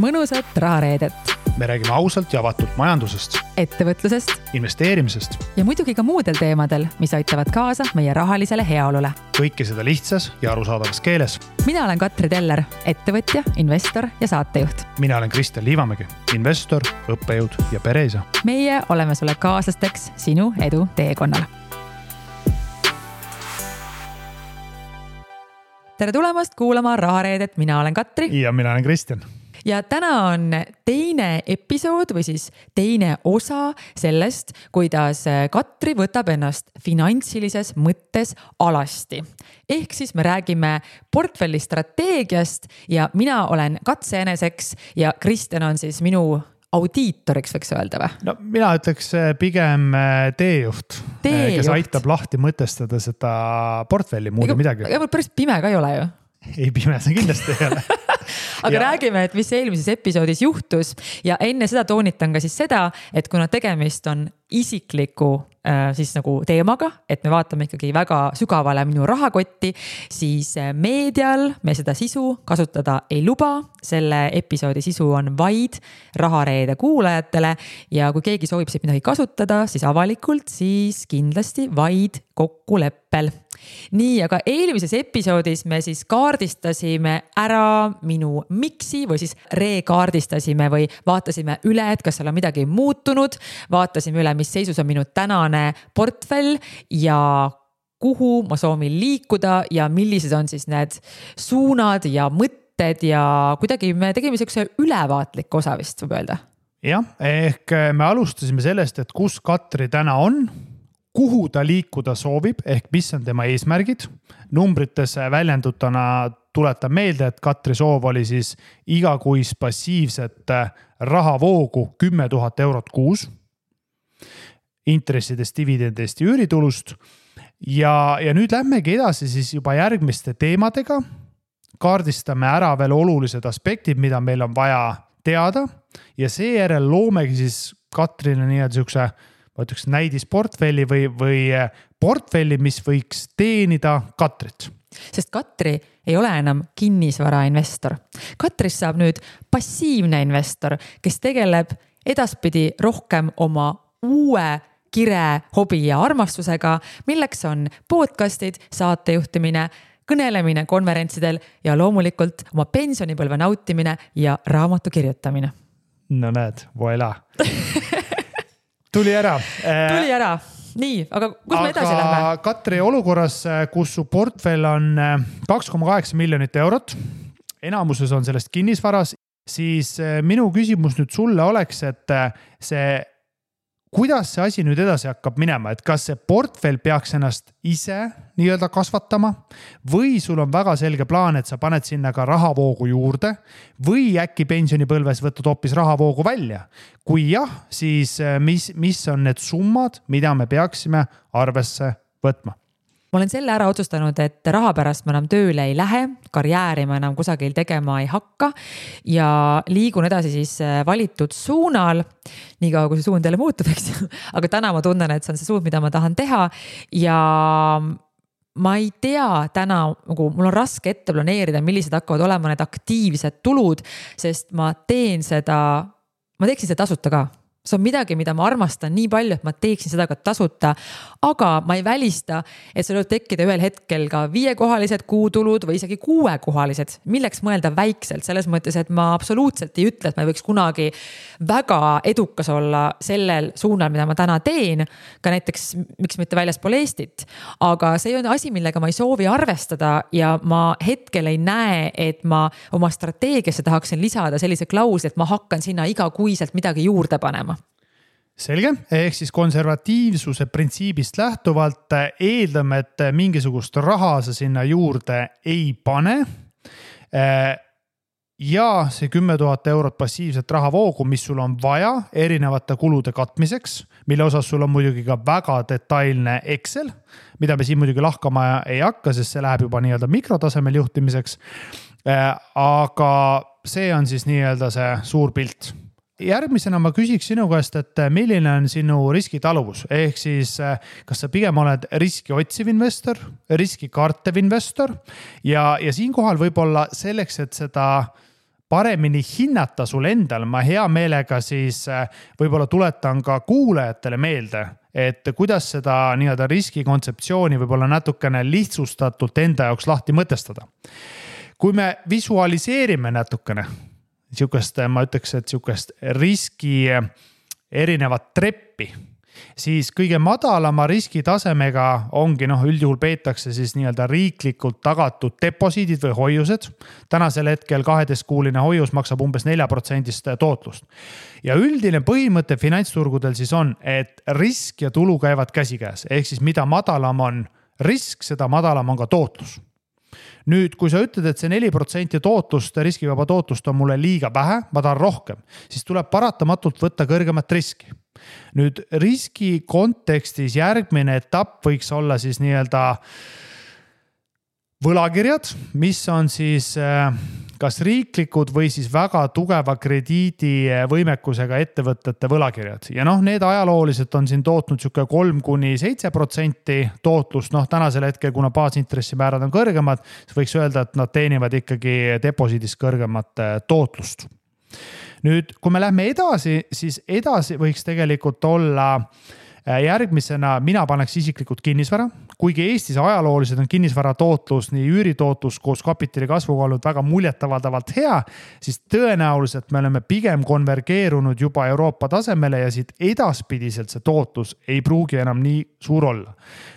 mõnusat rahareedet, me räägime ausalt ja avatult majandusest, ettevõtlusest investeerimisest, ja muidugi ka muudel teemadel, mis aitavad kaasa meie rahalisele heaolule. kõike seda lihtsas ja arusaadavas keeles. mina olen Katri Teller, ettevõtja, investor ja saatejuht. mina olen Kristjan Liivamägi, investor, õppejõud ja pereisa. meie oleme sulle kaaslasteks sinu edu teekonnal. tere tulemast kuulama Rahareedet, mina olen Katri ja mina olen Kristjan ja täna on teine episood või siis teine osa sellest, kuidas Katri võtab ennast finantsilises mõttes alasti. ehk siis me räägime portfelli strateegiast ja mina olen katseeneseks ja Kristjan on siis minu audiitoriks, võiks öelda või? no mina ütleks eh, pigem eh, teejuht, teejuht., kes aitab lahti mõtestada seda portfelli, muud midagi. päris pime ka ei ole ju ei, pime see kindlasti ei ole aga ja. räägime, et mis eelmises episoodis juhtus ja enne seda toonitan ka siis seda, et kuna tegemist on isikliku äh, siis nagu teemaga, et me vaatame ikkagi väga sügavale minu rahakotti, siis äh, meedial me seda sisu kasutada ei luba. selle episoodi sisu on vaid Rahareede kuulajatele ja kui keegi soovib siit midagi kasutada, siis avalikult, siis kindlasti vaid kokkuleppel nii, aga eelmises episoodis me siis kaardistasime ära minu miksi või siis rekaardistasime või vaatasime üle, et kas seal on midagi muutunud. vaatasime üle, mis seisus on minu tänane portfell ja kuhu ma soovin liikuda ja millised on siis need suunad ja mõtted ja kuidagi me tegime sihukese ülevaatliku osa vist võib öelda jah, ehk me alustasime sellest, et kus Katri täna on kuhu ta liikuda soovib, ehk mis on tema eesmärgid. numbrites väljendutuna tuletan meelde, et Katri soov oli siis igakuist passiivset rahavoogu kümme tuhat eurot kuus. intressidest, dividendidest ja üüritulust. ja, ja nüüd lähmegi edasi siis juba järgmiste teemadega. kaardistame ära veel olulised aspektid, mida meil on vaja teada ja seejärel loomegi siis Katrile nii-öelda siukse ma ütleks näidisportfelli või, või eh, portfelli, mis võiks teenida Katrit sest Katri ei ole enam kinnisvarainvestor. Katrist saab nüüd passiivne investor, kes tegeleb edaspidi rohkem oma uue kire, hobi ja armastusega, milleks on podcast'id, saatejuhtimine, kõnelemine konverentsidel ja loomulikult oma pensionipõlve nautimine ja raamatu kirjutamine. no näed, voilà tuli ära. tuli ära, nii, aga kus aga me edasi lähme? Katri olukorras, kus su portfell on äh, kaks koma kaheksa miljonit eurot, enamuses on sellest kinnisvaras, siis äh, minu küsimus nüüd sulle oleks, et äh, see kuidas see asi nüüd edasi hakkab minema, et kas see portfell peaks ennast ise nii-öelda kasvatama või sul on väga selge plaan, et sa paned sinna ka rahavoogu juurde või äkki pensionipõlves võtad hoopis rahavoogu välja. kui jah, siis eh, mis, mis on need summad, mida me peaksime arvesse võtma? Ma olen selle ära otsustanud, et raha pärast ma enam tööle ei lähe, karjääri ma enam kusagil tegema ei hakka ja liigun edasi siis äh, valitud suunal. niikaua kui see suund jälle muutub, eks ju, aga täna ma tunnen, et see on see suund, mida ma tahan teha ja ma ei tea täna nagu, mul on raske ette planeerida, millised hakkavad olema need aktiivsed tulud, sest ma teen seda, ma teeksin seda tasuta ka see on midagi, mida ma armastan nii palju, et ma teeksin seda ka tasuta. aga ma ei välista, et seal võib tekkida ühel hetkel ka viiekohalised kuutulud või isegi kuuekohalised. milleks mõelda väikselt, selles mõttes, et ma absoluutselt ei ütle, et ma ei võiks kunagi väga edukas olla sellel suunal, mida ma täna teen. ka näiteks, miks mitte väljaspool Eestit. aga see on asi, millega ma ei soovi arvestada ja ma hetkel ei näe, et ma oma strateegiasse tahaksin lisada sellise klausli, et ma hakkan sinna igakuiselt midagi juurde panema selge, ehk siis konservatiivsuse printsiibist lähtuvalt eeldame, et mingisugust raha sa sinna juurde ei pane. ja see kümme tuhat eurot passiivset rahavoogu, mis sul on vaja erinevate kulude katmiseks, mille osas sul on muidugi ka väga detailne Excel, mida me siin muidugi lahkama ei hakka, sest see läheb juba nii-öelda mikrotasemel juhtimiseks. aga see on siis nii-öelda see suur pilt järgmisena ma küsiks sinu käest, et äh, milline on sinu riskitaluvus, ehk siis äh, kas sa pigem oled riski otsiv investor, riski kartev investor ja, ja siinkohal võib-olla selleks, et seda paremini hinnata sul endal, ma hea meelega siis äh, võib-olla tuletan ka kuulajatele meelde, et kuidas seda nii-öelda riskikontseptsiooni võib-olla natukene lihtsustatult enda jaoks lahti mõtestada. kui me visualiseerime natukene sihukest, ma ütleks, et sihukest riski erinevat treppi siis kõige madalama riskitasemega ongi noh, üldjuhul peetakse siis nii-öelda riiklikult tagatud deposiidid või hoiused. tänasel hetkel kaheteistkuuline hoius maksab umbes neljaprotsendist tootlust. ja üldine põhimõte finantsturgudel siis on, et risk ja tulu käivad käsikäes, ehk siis mida madalam on risk, seda madalam on ka tootlus nüüd, kui sa ütled, et see neli protsenti tootlust, riskivaba tootlust on mulle liiga vähe, ma tahan rohkem, siis tuleb paratamatult võtta kõrgemat riski. Nüüd riski kontekstis järgmine etapp võiks olla siis nii-öelda võlakirjad, mis on siis äh, kas riiklikud või siis väga tugeva krediidivõimekusega ettevõtete võlakirjad. Ja noh, need ajalooliselt on siin tootnud sihuke kolm kuni seitse protsenti tootlust, noh tänasel hetkel, kuna baasintressimäärad on kõrgemad, siis võiks öelda, et nad teenivad ikkagi deposiidist kõrgemat äh, tootlust. Nüüd, kui me lähme edasi, siis edasi võiks tegelikult olla äh, järgmisena mina paneks isiklikult kinnisvara, kuigi Eestis ajalooliselt on kinnisvara tootlus, nii üüritootlus koos kapitali kasvuga olnud väga muljetavaldavalt hea, siis tõenäoliselt me oleme pigem konvergeerunud juba Euroopa tasemele ja siit edaspidiselt see tootlus ei pruugi enam nii suur olla.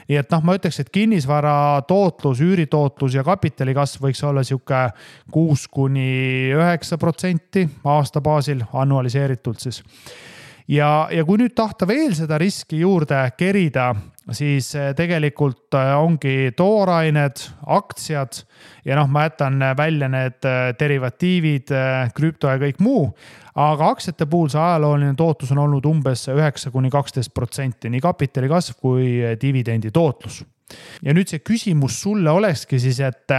nii et noh, ma ütleks, et kinnisvara tootlus, üüritootlus ja kapitali kasv võiks olla sihuke kuus kuni üheksa protsenti aasta baasil, annualiseeritult siis ja, ja kui nüüd tahta veel seda riski juurde kerida, siis eh, tegelikult eh, ongi toorained, aktsiad ja noh, ma jätan välja need eh, derivatiivid, krüpto ja kõik muu. aga aktsiate puhul see ajalooline tootlus on olnud umbes üheksa kuni kaksteist protsenti, nii kapitali kasv kui dividendi tootlus. ja nüüd see küsimus sulle olekski siis, et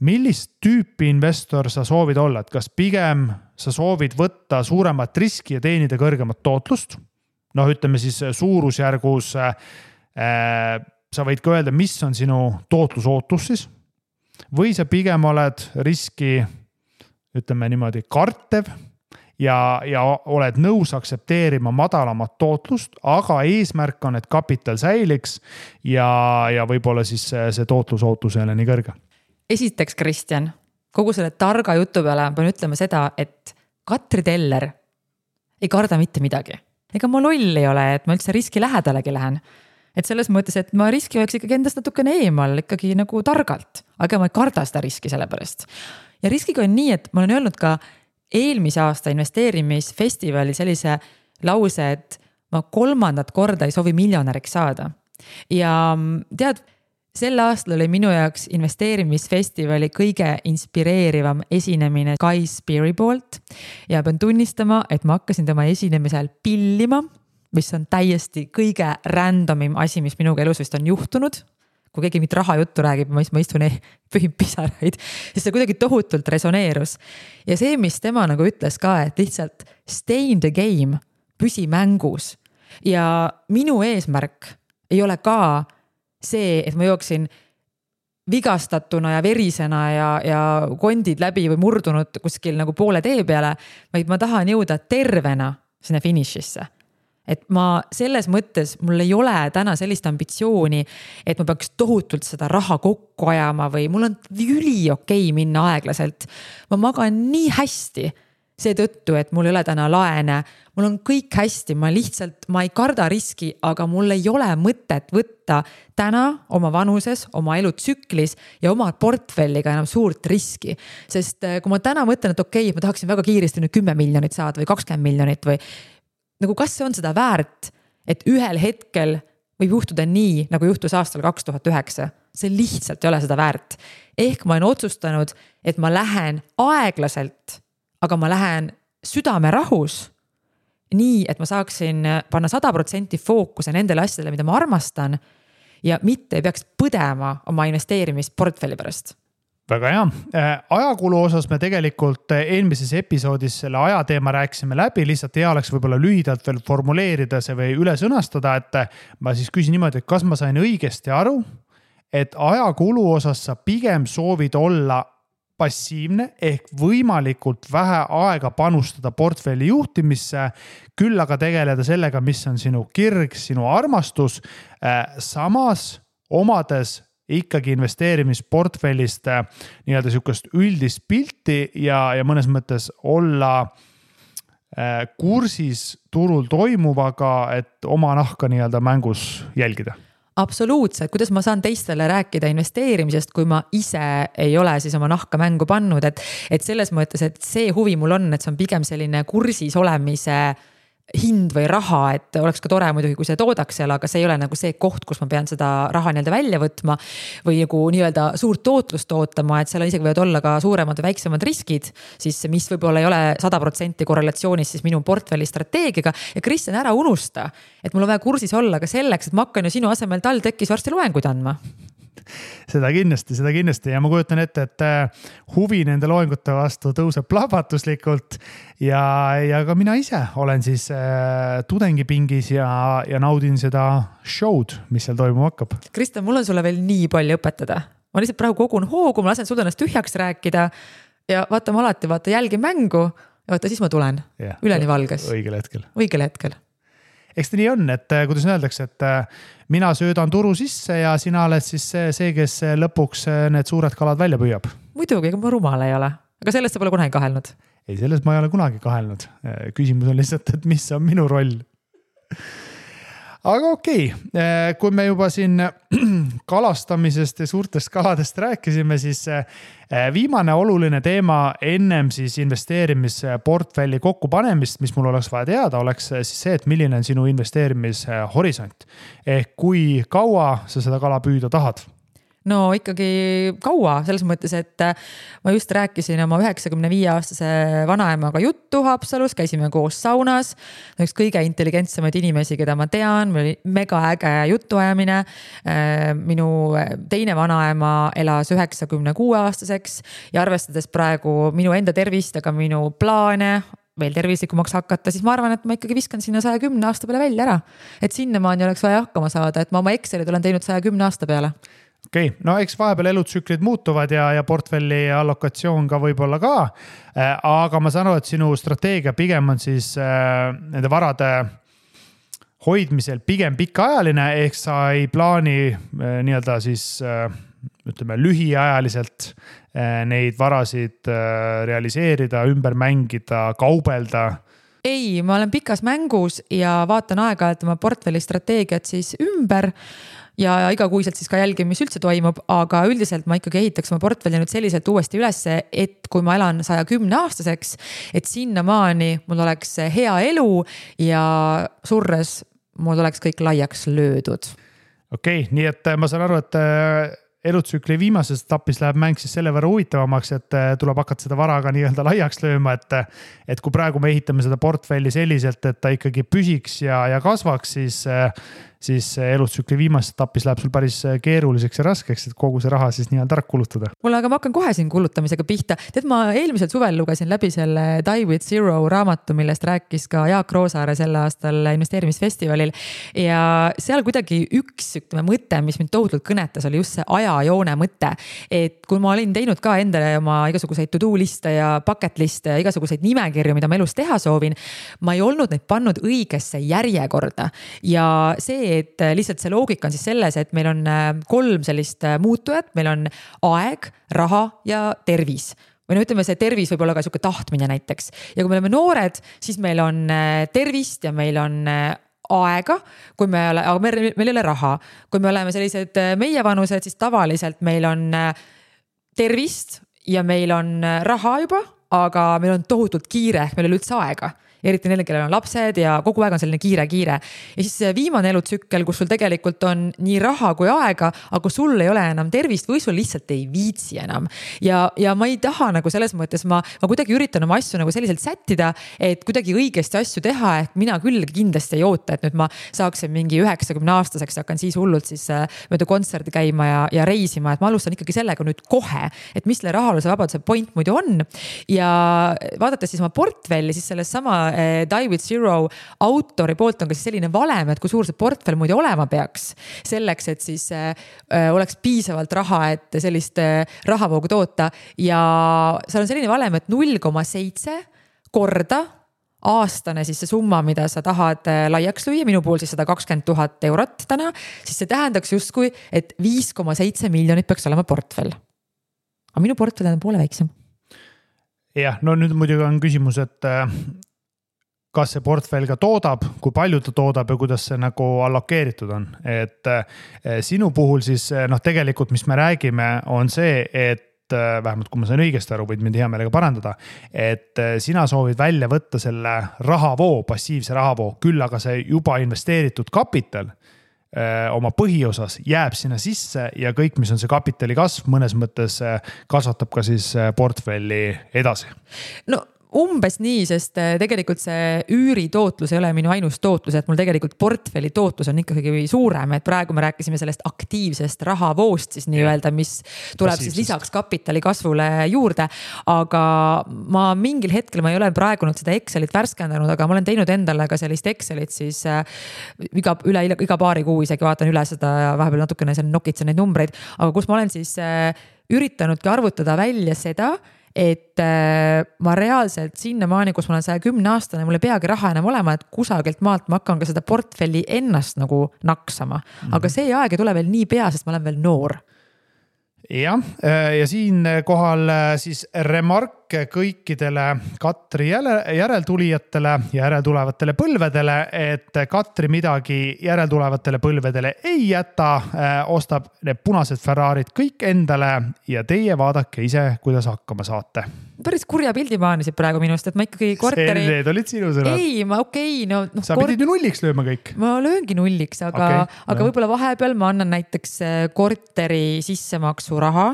millist tüüpi investor sa soovid olla, et kas pigem sa soovid võtta suuremat riski ja teenida kõrgemat tootlust? Noh, ütleme siis suurusjärgus äh, sa võid ka öelda, mis on sinu tootlusootus siis. või sa pigem oled riski, ütleme niimoodi, kartev ja, ja oled nõus aktsepteerima madalamat tootlust, aga eesmärk on, et kapital säiliks ja, ja võib-olla siis see, see tootlusootus ei ole nii kõrge esiteks, Kristjan, kogu selle targa jutu peale pean ütlema seda, et Katri Teller ei karda mitte midagi. Ega ma loll ei ole, et ma üldse riski lähedalegi lähen. et selles mõttes, et ma riski hoiaks ikkagi endast natukene eemal ikkagi nagu targalt, aga ma ei karda seda riski selle pärast. ja riskiga on nii, et ma olen öelnud ka eelmise aasta investeerimisfestivalil sellise lause, et ma kolmandat korda ei soovi miljonäriks saada. ja tead sel aastal oli minu jaoks investeerimisfestivali kõige inspireerivam esinemine Guy Speary poolt ja pean tunnistama, et ma hakkasin tema esinemisel pillima, mis on täiesti kõige random im asi, mis minuga elus vist on juhtunud kui keegi mingit rahajuttu räägib, ma istun ja pühin pisaraid, sest see kuidagi tohutult resoneerus. ja see, mis tema nagu ütles ka, et lihtsalt stay in the game, püsi mängus. ja minu eesmärk ei ole ka see, et ma jooksin vigastatuna ja verisena ja, ja kondid läbi või murdunud kuskil nagu poole tee peale, vaid ma tahan jõuda tervena sinna finišisse et ma selles mõttes, mul ei ole täna sellist ambitsiooni, et ma peaks tohutult seda raha kokku ajama või mul on üliokei okay minna aeglaselt. ma magan nii hästi seetõttu, et mul ei ole täna laene, mul on kõik hästi, ma lihtsalt, ma ei karda riski, aga mul ei ole mõtet võtta täna oma vanuses, oma elutsüklis ja oma portfelliga enam suurt riski. sest eh, kui ma täna mõtlen, et okei okay,, ma tahaksin väga kiiresti nüüd kümme miljonit saada või kakskümmend miljonit või nagu, kas see on seda väärt, et ühel hetkel võib juhtuda nii, nagu juhtus aastal kaks tuhat üheksa, see lihtsalt ei ole seda väärt. ehk ma olen otsustanud, et ma lähen aeglaselt aga ma lähen südamerahus. nii, et ma saaksin panna sada protsenti fookuse nendele asjadele, mida ma armastan. ja mitte ei peaks põdema oma investeerimisportfelli pärast väga hea, äh, ajakulu osas me tegelikult äh, eelmises episoodis selle ajateema rääkisime läbi, lihtsalt hea oleks võib-olla lühidalt veel formuleerida see või üle sõnastada, et äh, ma siis küsin niimoodi, et kas ma sain õigesti aru, et ajakulu osas sa pigem soovid olla passiivne ehk võimalikult vähe aega panustada portfelli juhtimisse, küll aga tegeleda sellega, mis on sinu kirg, sinu armastus. samas omades ikkagi investeerimisportfellist nii-öelda sihukest üldist pilti ja, ja mõnes mõttes olla kursis turul toimuvaga, et oma nahka nii-öelda mängus jälgida absoluutselt, kuidas ma saan teistele rääkida investeerimisest, kui ma ise ei ole siis oma nahka mängu pannud, et, et selles mõttes, et see huvi mul on, et see on pigem selline kursis olemise hind või raha, et oleks ka tore muidugi, kui see toodaks seal, aga see ei ole nagu see koht, kus ma pean seda raha nii-öelda välja võtma. või nagu nii-öelda suurt tootlust ootama, et seal isegi võivad olla ka suuremad või väiksemad riskid. siis mis võib-olla ei ole sada protsenti korrelatsioonis siis minu portfelli strateegiaga. ja Kristjan, ära unusta, et mul on vaja kursis olla ka selleks, et ma hakkan ju sinu asemel TalTechis varsti loenguid andma seda kindlasti, seda kindlasti ja ma kujutan ette, et äh, huvi nende loengute vastu tõuseb plahvatuslikult. ja, ja ka mina ise olen siis äh, tudengipingis ja, ja naudin seda show'd, mis seal toimuma hakkab. Kristjan, mul on sulle veel nii palju õpetada. ma lihtsalt praegu kogun hoogu, ma lasen sul ennast tühjaks rääkida ja vaata, ma alati vaata jälgin mängu ja vaata, siis ma tulen yeah, üleni valges. õigel hetkel. õigel hetkel eks ta nii on, et äh, kuidas öeldakse, et äh, mina söödan turu sisse ja sina oled siis see, see, kes äh, lõpuks need suured kalad välja püüab. muidugi, ega ma rumal ei ole, aga sellest sa pole kunagi kahelnud. ei, selles ma ei ole kunagi kahelnud. küsimus on lihtsalt, et mis on minu roll aga okei okay., eh, kui me juba siin kalastamisest ja suurtest kaladest rääkisime, siis eh, viimane oluline teema ennem siis investeerimisportfelli kokkupanemist, mis mul oleks vaja teada, oleks siis see, et milline on sinu investeerimishorisont. ehk kui kaua sa seda kala püüda tahad no ikkagi kaua, selles mõttes, et äh, ma just rääkisin oma üheksakümne viie aastase vanaemaga juttu Haapsalus, käisime koos saunas. üks kõige intelligentsemaid inimesi, keda ma tean, meil oli megaäge jutuajamine. Äh, minu teine vanaema elas üheksakümne kuue aastaseks ja arvestades praegu minu enda tervist, aga minu plaane veel tervislikumaks hakata, siis ma arvan, et ma ikkagi viskan sinna saja kümne aasta peale välja ära. et sinnamaani oleks vaja hakkama saada, et ma oma Excelid olen teinud saja kümne aasta peale okei okay., no eks vahepeal elutsüklid muutuvad ja, ja portfelli allokatsioon ka võib-olla ka. Äh, aga ma saan aru, et sinu strateegia pigem on siis äh, nende varade hoidmisel pigem pikaajaline, ehk sa ei plaani äh, nii-öelda siis ütleme lühiajaliselt neid varasid realiseerida, ümber mängida, kaubelda ei, ma olen pikas mängus ja vaatan aeg-ajalt oma portfelli strateegiat siis ümber ja igakuiselt siis ka jälgin, mis üldse toimub, aga üldiselt ma ikkagi ehitaks oma portfelli nüüd selliselt uuesti ülesse, et kui ma elan saja kümne aastaseks, et sinnamaani mul oleks hea elu ja surres mul oleks kõik laiaks löödud. okei okay,, nii et ma saan aru, et äh, elutsükli viimases etapis läheb mäng siis selle võrra huvitavamaks, et äh, tuleb hakata seda vara ka nii-öelda laiaks lööma, et. et kui praegu me ehitame seda portfelli selliselt, et ta ikkagi püsiks ja, ja kasvaks, siis äh, siis elutsükli viimases etapis läheb sul päris äh, keeruliseks ja raskeks, et kogu see raha siis nii-öelda ära kulutada. kuule, aga ma hakkan kohe siin kulutamisega pihta. tead, ma eelmisel suvel lugesin läbi selle Die with Zero raamatu, millest rääkis ka Jaak Roosaare sel aastal investeerimisfestivalil. ja seal kuidagi üks ütleme mõte, mis mind tohutult kõnetas, oli just see ajajoone mõte. et kui ma olin teinud ka endale oma igasuguseid to do liste ja bucket liste ja igasuguseid nimekirju, mida ma elus teha soovin. ma ei olnud neid pannud õigesse järjekorda ja see see, et äh, lihtsalt see loogika on siis selles, et meil on äh, kolm sellist äh, muutujat, meil on aeg, raha ja tervis. Või no ütleme, see tervis võib olla ka sihuke tahtmine näiteks. Ja kui me oleme noored, siis meil on tervist ja meil on aega, kui me aga meil, meil ei ole raha. kui me oleme sellised meievanused, siis tavaliselt meil on tervist ja meil on raha juba, aga meil on tohutult kiire, ehk meil ei ole üldse aega eriti neil, kellel on lapsed ja kogu aeg on selline kiire-kiire. ja siis viimane elutsükkel, kus sul tegelikult on nii raha kui aega, aga sul ei ole enam tervist või sul lihtsalt ei viitsi enam. ja, ja ma ei taha nagu selles mõttes, ma, ma kuidagi üritan oma asju nagu selliselt sättida, et kuidagi õigesti asju teha, et mina küll kindlasti ei oota, et nüüd ma saaksin mingi üheksakümne aastaseks ja hakkan siis hullult siis äh, mööda kontserdi käima ja, ja reisima, et ma alustan ikkagi sellega nüüd kohe, et mis selle rahalise vabaduse point muidu on. ja vaadates siis oma portfelli, siis selles sama Die with Zero autori poolt on ka siis selline valem, et kui suur see portfell muidu olema peaks. selleks, et siis äh, oleks piisavalt raha, et sellist äh, rahavoogu toota ja seal on selline valem, et null koma seitse korda aastane siis see summa, mida sa tahad laiaks lüüa, minu puhul siis sada kakskümmend tuhat eurot täna, siis see tähendaks justkui, et viis koma seitse miljonit peaks olema portfell. aga minu portfell on poole väiksem jah, no nüüd muidugi on küsimus, et äh, kas see portfell ka toodab, kui palju ta toodab ja kuidas see nagu allokeeritud on, et äh, sinu puhul siis äh, noh, tegelikult, mis me räägime, on see, et vähemalt kui ma sain õigesti aru, võid mind hea meelega parandada. et sina soovid välja võtta selle rahavoo, passiivse rahavoo, küll aga see juba investeeritud kapital oma põhiosas jääb sinna sisse ja kõik, mis on see kapitali kasv, mõnes mõttes kasvatab ka siis portfelli edasi. no umbes nii, sest äh, tegelikult see üüritootlus ei ole minu ainus tootlus, et mul tegelikult portfelli tootlus on ikkagi suurem, et praegu me rääkisime sellest aktiivsest rahavoost siis nii-öelda, mis tuleb siis lisaks kapitali kasvule juurde. aga ma mingil hetkel, ma ei ole praegu nüüd seda Excelit värskendanud, aga ma olen teinud endale ka sellist Excelit siis äh, iga, üle iga paari kuu isegi vaatan üle seda ja vahepeal natukene seal nokitsen neid numbreid, aga kus ma olen siis äh, üritanudki arvutada välja seda et äh, ma reaalselt sinnamaani, kus ma olen saja kümne aastane, mul ei peagi raha enam olema, et kusagilt maalt ma hakkan ka seda portfelli ennast nagu naksama. -hmm. aga see aeg ei tule veel niipea, sest ma olen veel noor jah, ja siinkohal siis remark kõikidele Katri järeltulijatele ja järeltulevatele põlvedele, et Katri midagi järeltulevatele põlvedele ei jäta. Äh, ostab need punased Ferrarid kõik endale ja teie vaadake ise, kuidas hakkama saate päris kurja pildi maanisid praegu minust, et ma ikkagi korteri. Need olid sinu sõnad. ei, ma okei okay,, no, no. sa kort... pidid ju nulliks lööma kõik. ma lööngi nulliks, aga okay,, aga võib-olla vahepeal ma annan näiteks äh, korteri sissemaksuraha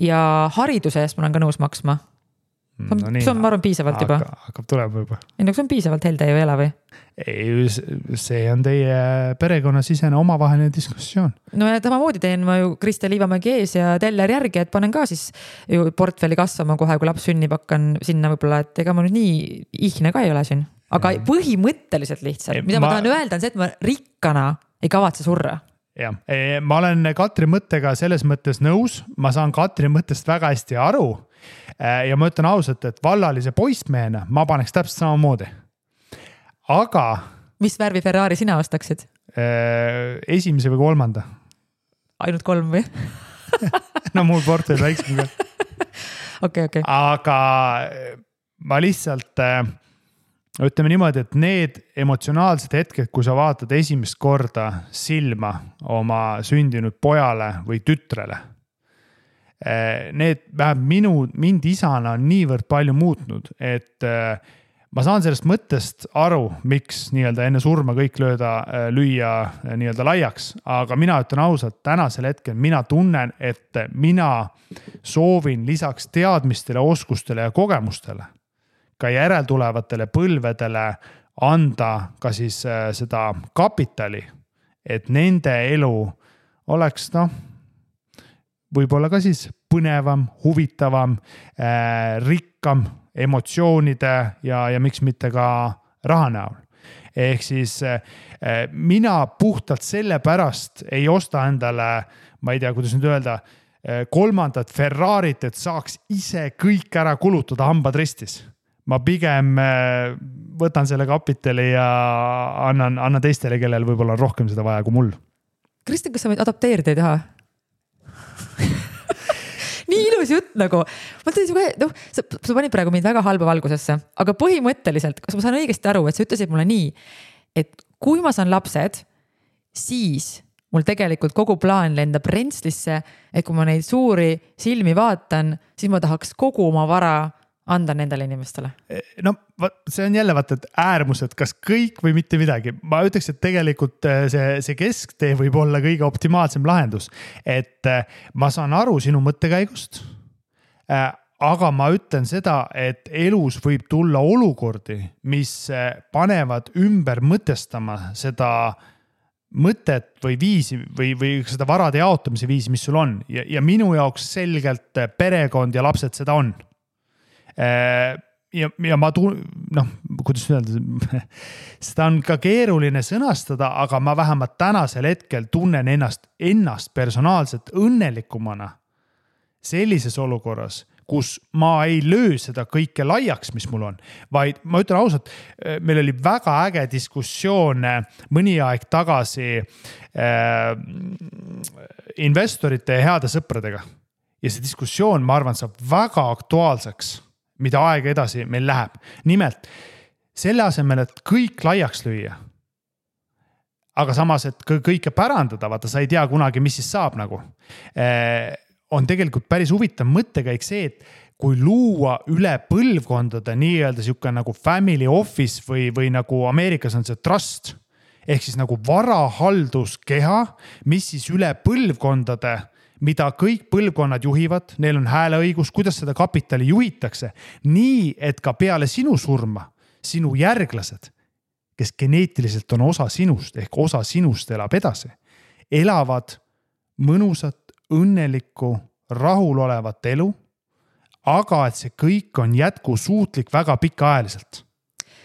ja hariduse eest ma olen ka nõus maksma Mm, no, see on, ma arvan, piisavalt juba. hakkab tulema juba. ei no see on piisavalt helde ju ei ole või? ei, see on teie perekonnasisene omavaheline diskussioon. no ja samamoodi teen ma ju Kristi Liivamägi ees ja teller järgi, et panen ka siis ju portfelli kasvama kohe, kui laps sünnib, hakkan sinna võib-olla, et ega ma nüüd nii ihne ka ei ole siin. aga ja. põhimõtteliselt lihtsalt, mida ma... ma tahan öelda, on see, et ma rikkana ei kavatse surra jah, ma olen Katri mõttega selles mõttes nõus, ma saan Katri mõttest väga hästi aru Äh, ja ma ütlen ausalt, et vallalise poissmehena ma paneks täpselt samamoodi. aga. mis värvi Ferrari sina ostaksid? Äh, esimese või kolmanda. ainult kolm või no mul portfell väiksem ka. okei, okei. aga äh, ma lihtsalt ütleme niimoodi, et need emotsionaalsed hetked, kui sa vaatad esimest korda silma oma sündinud pojale või tütrele need, vähemalt minu, mind isana on niivõrd palju muutnud, et eh, ma saan sellest mõttest aru, miks nii-öelda enne surma kõik lööda, eh, lüüa nii-öelda laiaks, aga mina ütlen ausalt, tänasel hetkel mina tunnen, et mina soovin lisaks teadmistele, oskustele ja kogemustele ka järeltulevatele põlvedele anda ka siis seda kapitali, et nende elu oleks noh võib-olla ka siis põnevam, huvitavam äh,, rikkam emotsioonide ja, ja miks mitte ka raha näol. ehk siis äh, mina puhtalt sellepärast ei osta endale, ma ei tea, kuidas nüüd öelda äh,, kolmandat Ferrarit, et saaks ise kõik ära kulutada hambad ristis ma pigem äh, võtan selle kapitali ja annan, annan teistele, kellel võib-olla on rohkem seda vaja kui mul. Kristjan, kas sa meid adapteerida ei taha? Nii ilus jutt nagu, ma ütlen sinuga, noh, sa, sa panid praegu mind väga halba valgusesse, aga põhimõtteliselt, kas ma saan õigesti aru, et sa ütlesid mulle nii, et kui ma saan lapsed, siis mul tegelikult kogu plaan lendab rentslisse, et kui ma neid suuri silmi vaatan, siis ma tahaks kogu oma vara anda nendele inimestele? no vot, see on jälle vaata, et äärmused, kas kõik või mitte midagi. ma ütleks, et tegelikult äh, see, see kesktee võib olla kõige optimaalsem lahendus. et äh, ma saan aru sinu mõttekäigust. Aga ma ütlen seda, et elus võib tulla olukordi, mis panevad ümber mõtestama seda mõtet või viisi või, või seda varade jaotamise viisi, mis sul on ja, ja minu jaoks selgelt perekond ja lapsed seda on ja, ja ma tuun-, noh, kuidas öelda, seda on ka keeruline sõnastada, aga ma vähemalt tänasel hetkel tunnen ennast, ennast personaalselt õnnelikumana sellises olukorras kus ma ei löö seda kõike laiaks, mis mul on, vaid ma ütlen ausalt, meil oli väga äge diskussioon mõni aeg tagasi äh, investorite ja heade sõpradega. ja see diskussioon, ma arvan, saab väga aktuaalseks, mida aega edasi meil läheb. nimelt selle asemel, et kõik laiaks lüüa aga samas, et kõike pärandada, vaata, sa ei tea kunagi, mis siis saab nagu äh, on tegelikult päris huvitav mõttekäik see, et kui luua üle põlvkondade nii-öelda sihuke nagu family office või, või nagu Ameerikas on see trust. ehk siis nagu varahalduskeha, mis siis üle põlvkondade, mida kõik põlvkonnad juhivad, neil on hääleõigus, kuidas seda kapitali juhitakse. nii, et ka peale sinu surma sinu järglased, kes geneetiliselt on osa sinust ehk osa sinust elab edasi, elavad mõnusat õnnelikku, rahulolevat elu. aga et see kõik on jätkusuutlik väga pikaajaliselt.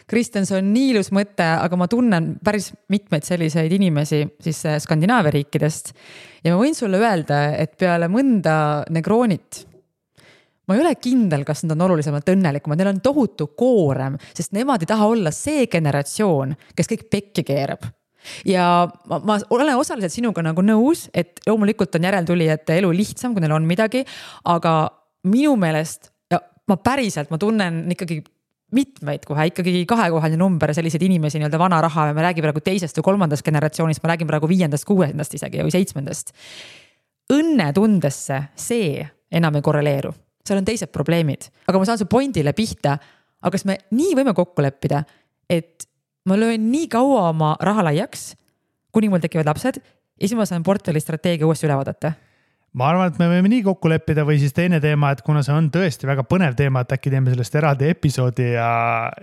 Kristjan, see on nii ilus mõte, aga ma tunnen päris mitmeid selliseid inimesi siis äh, Skandinaavia riikidest. ja ma võin sulle öelda, et peale mõnda Negronit ma ei ole kindel, kas nad on olulisemalt õnnelikumad, neil on tohutu koorem, sest nemad ei taha olla see generatsioon, kes kõik pekki keerab ja ma, ma olen osaliselt sinuga nagu nõus, et loomulikult on järeltulijate elu lihtsam, kui neil on midagi, aga minu meelest ja ma päriselt, ma tunnen ikkagi mitmeid kohe ikkagi kahekohaline number selliseid inimesi nii-öelda vana raha ja me räägime praegu teisest või kolmandast generatsioonist, ma räägin praegu viiendast, kuuendast isegi või seitsmendast. õnnetundesse see enam ei korreleeru, seal on teised probleemid, aga ma saan su pointile pihta. aga kas me nii võime kokku leppida, et ma löön nii kaua oma raha laiaks, kuni mul tekivad lapsed ja siis ma saan portfelli strateegia uuesti üle vaadata ma arvan, et me võime nii kokku leppida või siis teine teema, et kuna see on tõesti väga põnev teema, et äkki teeme sellest eraldi episoodi ja,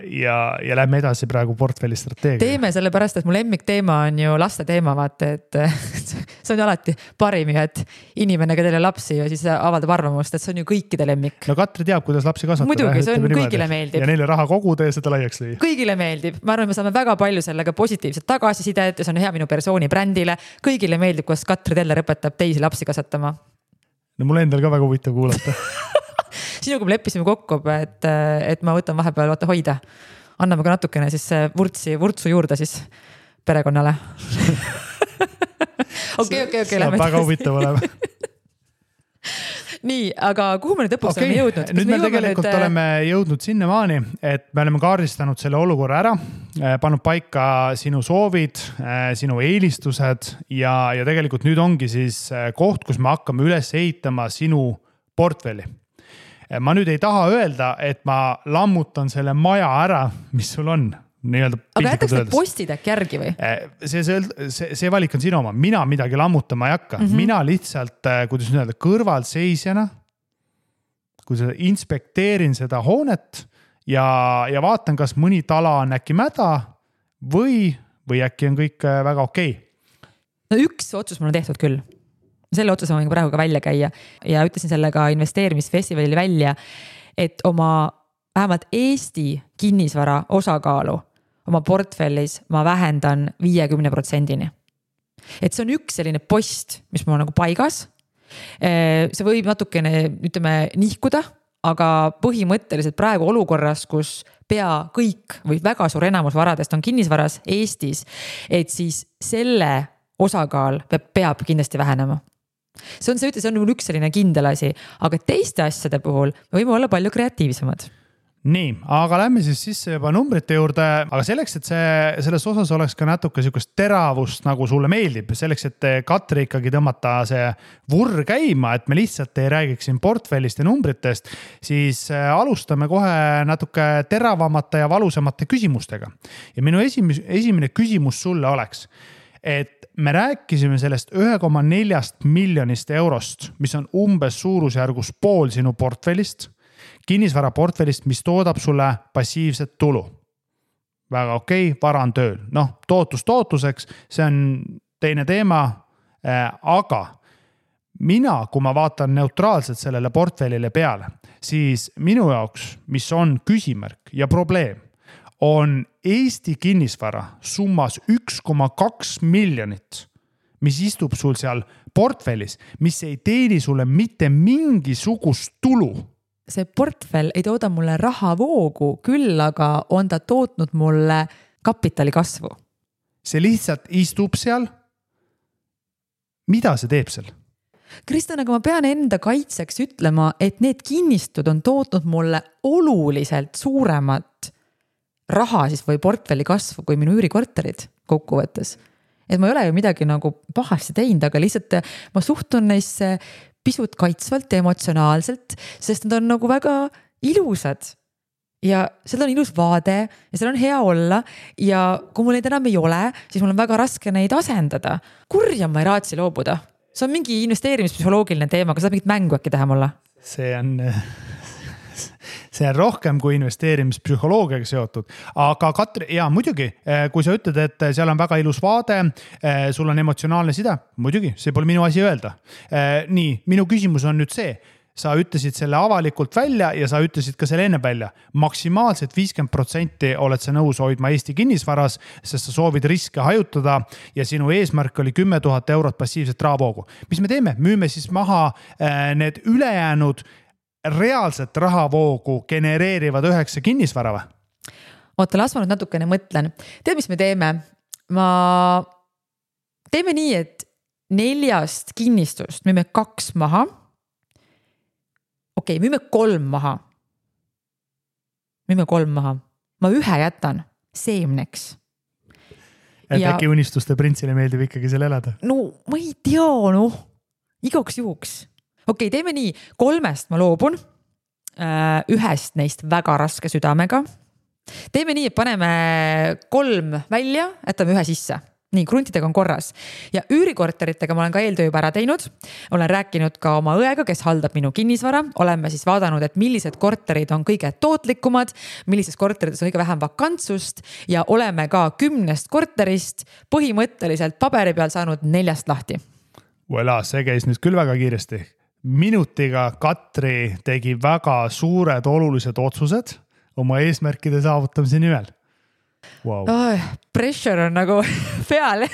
ja, ja lähme edasi praegu portfelli strateegiaga. teeme sellepärast, et mu lemmikteema on ju laste teema, vaata, et see on ju alati parim ju, et inimene, kellel on lapsi ja siis avaldab arvamust, et see on ju kõikide lemmik. no Katri teab, kuidas lapsi kasvatada. muidugi, see on kõigile meeldib. ja neile raha koguda ja seda laiaks lüüa. kõigile meeldib, ma arvan, me saame väga palju sellega positiivset tagasisidet ja see on hea minu persooni brändile. kõigile meeldib, kuidas Katri Teller õpetab teisi lapsi kasvatama no mul endal ka väga huvitav kuulata sinuga me leppisime kokku, et, et ma võtan vahepeal vaata hoida. anname ka natukene siis vurtsi, vurtsu juurde siis perekonnale. okei, okei, okei, väga huvitav olema nii, aga kuhu me nüüd lõpuks okay. oleme jõudnud? nüüd me tegelikult nüüd... Äh, oleme jõudnud sinnamaani, et me oleme kaardistanud selle olukorra ära, äh, pannud paika sinu soovid, äh, sinu eelistused ja, ja tegelikult nüüd ongi siis koht, kus me hakkame üles ehitama sinu portfelli ma nüüd ei taha öelda, et ma lammutan selle maja ära, mis sul on nii-öelda. aga jätaks need postid äkki järgi või? see, see, see, see valik on sinu oma, mina midagi lammutama ei hakka mm, -hmm. mina lihtsalt, äh, kuidas nüüd öelda, kõrvalseisjana. kui sa inspekteerin seda hoonet ja, ja vaatan, kas mõni tala on äkki mäda või, või äkki on kõik äh, väga okei okay.. no üks otsus mul on tehtud küll selle otsuse ma võin praegu ka välja käia ja ütlesin selle ka investeerimisfestivalil välja, et oma vähemalt Eesti kinnisvara osakaalu oma portfellis ma vähendan viiekümne protsendini. et see on üks selline post, mis mul on nagu paigas. see võib natukene, ütleme, nihkuda, aga põhimõtteliselt praegu olukorras, kus pea kõik või väga suur enamus varadest on kinnisvaras Eestis, et siis selle osakaal peab, peab kindlasti vähenema see on, ütlesid, see on üks selline kindel asi, aga teiste asjade puhul me võime olla palju kreatiivsemad nii, aga lähme siis sisse juba numbrite juurde, aga selleks, et see, selles osas oleks ka natuke sihukest teravust, nagu sulle meeldib, selleks, et Katri ikkagi tõmmata see vurr käima, et me lihtsalt ei räägiks siin portfellist ja numbritest, siis äh, alustame kohe natuke teravamate ja valusamate küsimustega. ja minu esimene, esimene küsimus sulle oleks, et me rääkisime sellest ühe koma neljast miljonist eurost, mis on umbes suurusjärgus pool sinu portfellist kinnisvaraportfellist, mis toodab sulle passiivset tulu. väga okei okay,, vara on tööl, noh tootlus tootluseks, see on teine teema äh,. aga mina, kui ma vaatan neutraalselt sellele portfellile peale, siis minu jaoks, mis on küsimärk ja probleem, on Eesti kinnisvara summas üks koma kaks miljonit, mis istub sul seal portfellis, mis ei teeni sulle mitte mingisugust tulu see portfell ei tooda mulle rahavoogu, küll aga on ta tootnud mulle kapitali kasvu. see lihtsalt istub seal. mida see teeb seal? Kristjan, aga ma pean enda kaitseks ütlema, et need kinnistud on tootnud mulle oluliselt suuremat raha siis või portfelli kasvu kui minu üürikorterid kokkuvõttes. et ma ei ole ju midagi nagu pahasti teinud, aga lihtsalt ma suhtun neisse pisut kaitsvalt ja emotsionaalselt, sest nad on nagu väga ilusad ja seal on ilus vaade ja seal on hea olla ja kui mul neid enam ei ole, siis mul on väga raske neid asendada. kurja ma ei raatsi loobuda, see on mingi investeerimispsühholoogiline teema, kas saab mingit mängu äkki teha mulle? see on see on rohkem kui investeerimispsühholoogiaga seotud. aga Katri, ja muidugi, eh, kui sa ütled, et seal on väga ilus vaade, eh, sul on emotsionaalne side, muidugi, see pole minu asi öelda. Eh, nii, minu küsimus on nüüd see sa ütlesid selle avalikult välja ja sa ütlesid ka selle enne välja. maksimaalselt viiskümmend protsenti oled sa nõus hoidma Eesti kinnisvaras, sest sa soovid riske hajutada ja sinu eesmärk oli kümme tuhat eurot passiivset rahavoogu. mis me teeme, müüme siis maha need ülejäänud reaalset rahavoogu genereerivad üheksa kinnisvara või? oota, las ma nüüd natukene mõtlen. tead, mis me teeme? ma, teeme nii, et neljast kinnistust müüme kaks maha. okei okay,, müüme kolm maha. müüme kolm maha, ma ühe jätan seemneks. et ja... äkki unistuste printsile meeldib ikkagi seal elada? no ma ei tea, noh, igaks juhuks okei okay,, teeme nii, kolmest ma loobun. Äh, ühest neist väga raske südamega. teeme nii, et paneme kolm välja, jätame ühe sisse nii, kruntidega on korras ja üürikorteritega ma olen ka eeltöö juba ära teinud. olen rääkinud ka oma õega, kes haldab minu kinnisvara, oleme siis vaadanud, et millised korterid on kõige tootlikumad, millises korterites on kõige vähem vakantsust ja oleme ka kümnest korterist põhimõtteliselt paberi peal saanud neljast lahti. Voilà, see käis nüüd küll väga kiiresti minutiga Katri tegi väga suured olulised otsused oma eesmärkide saavutamise nimel. Wow.. Oh, pressure on nagu peal.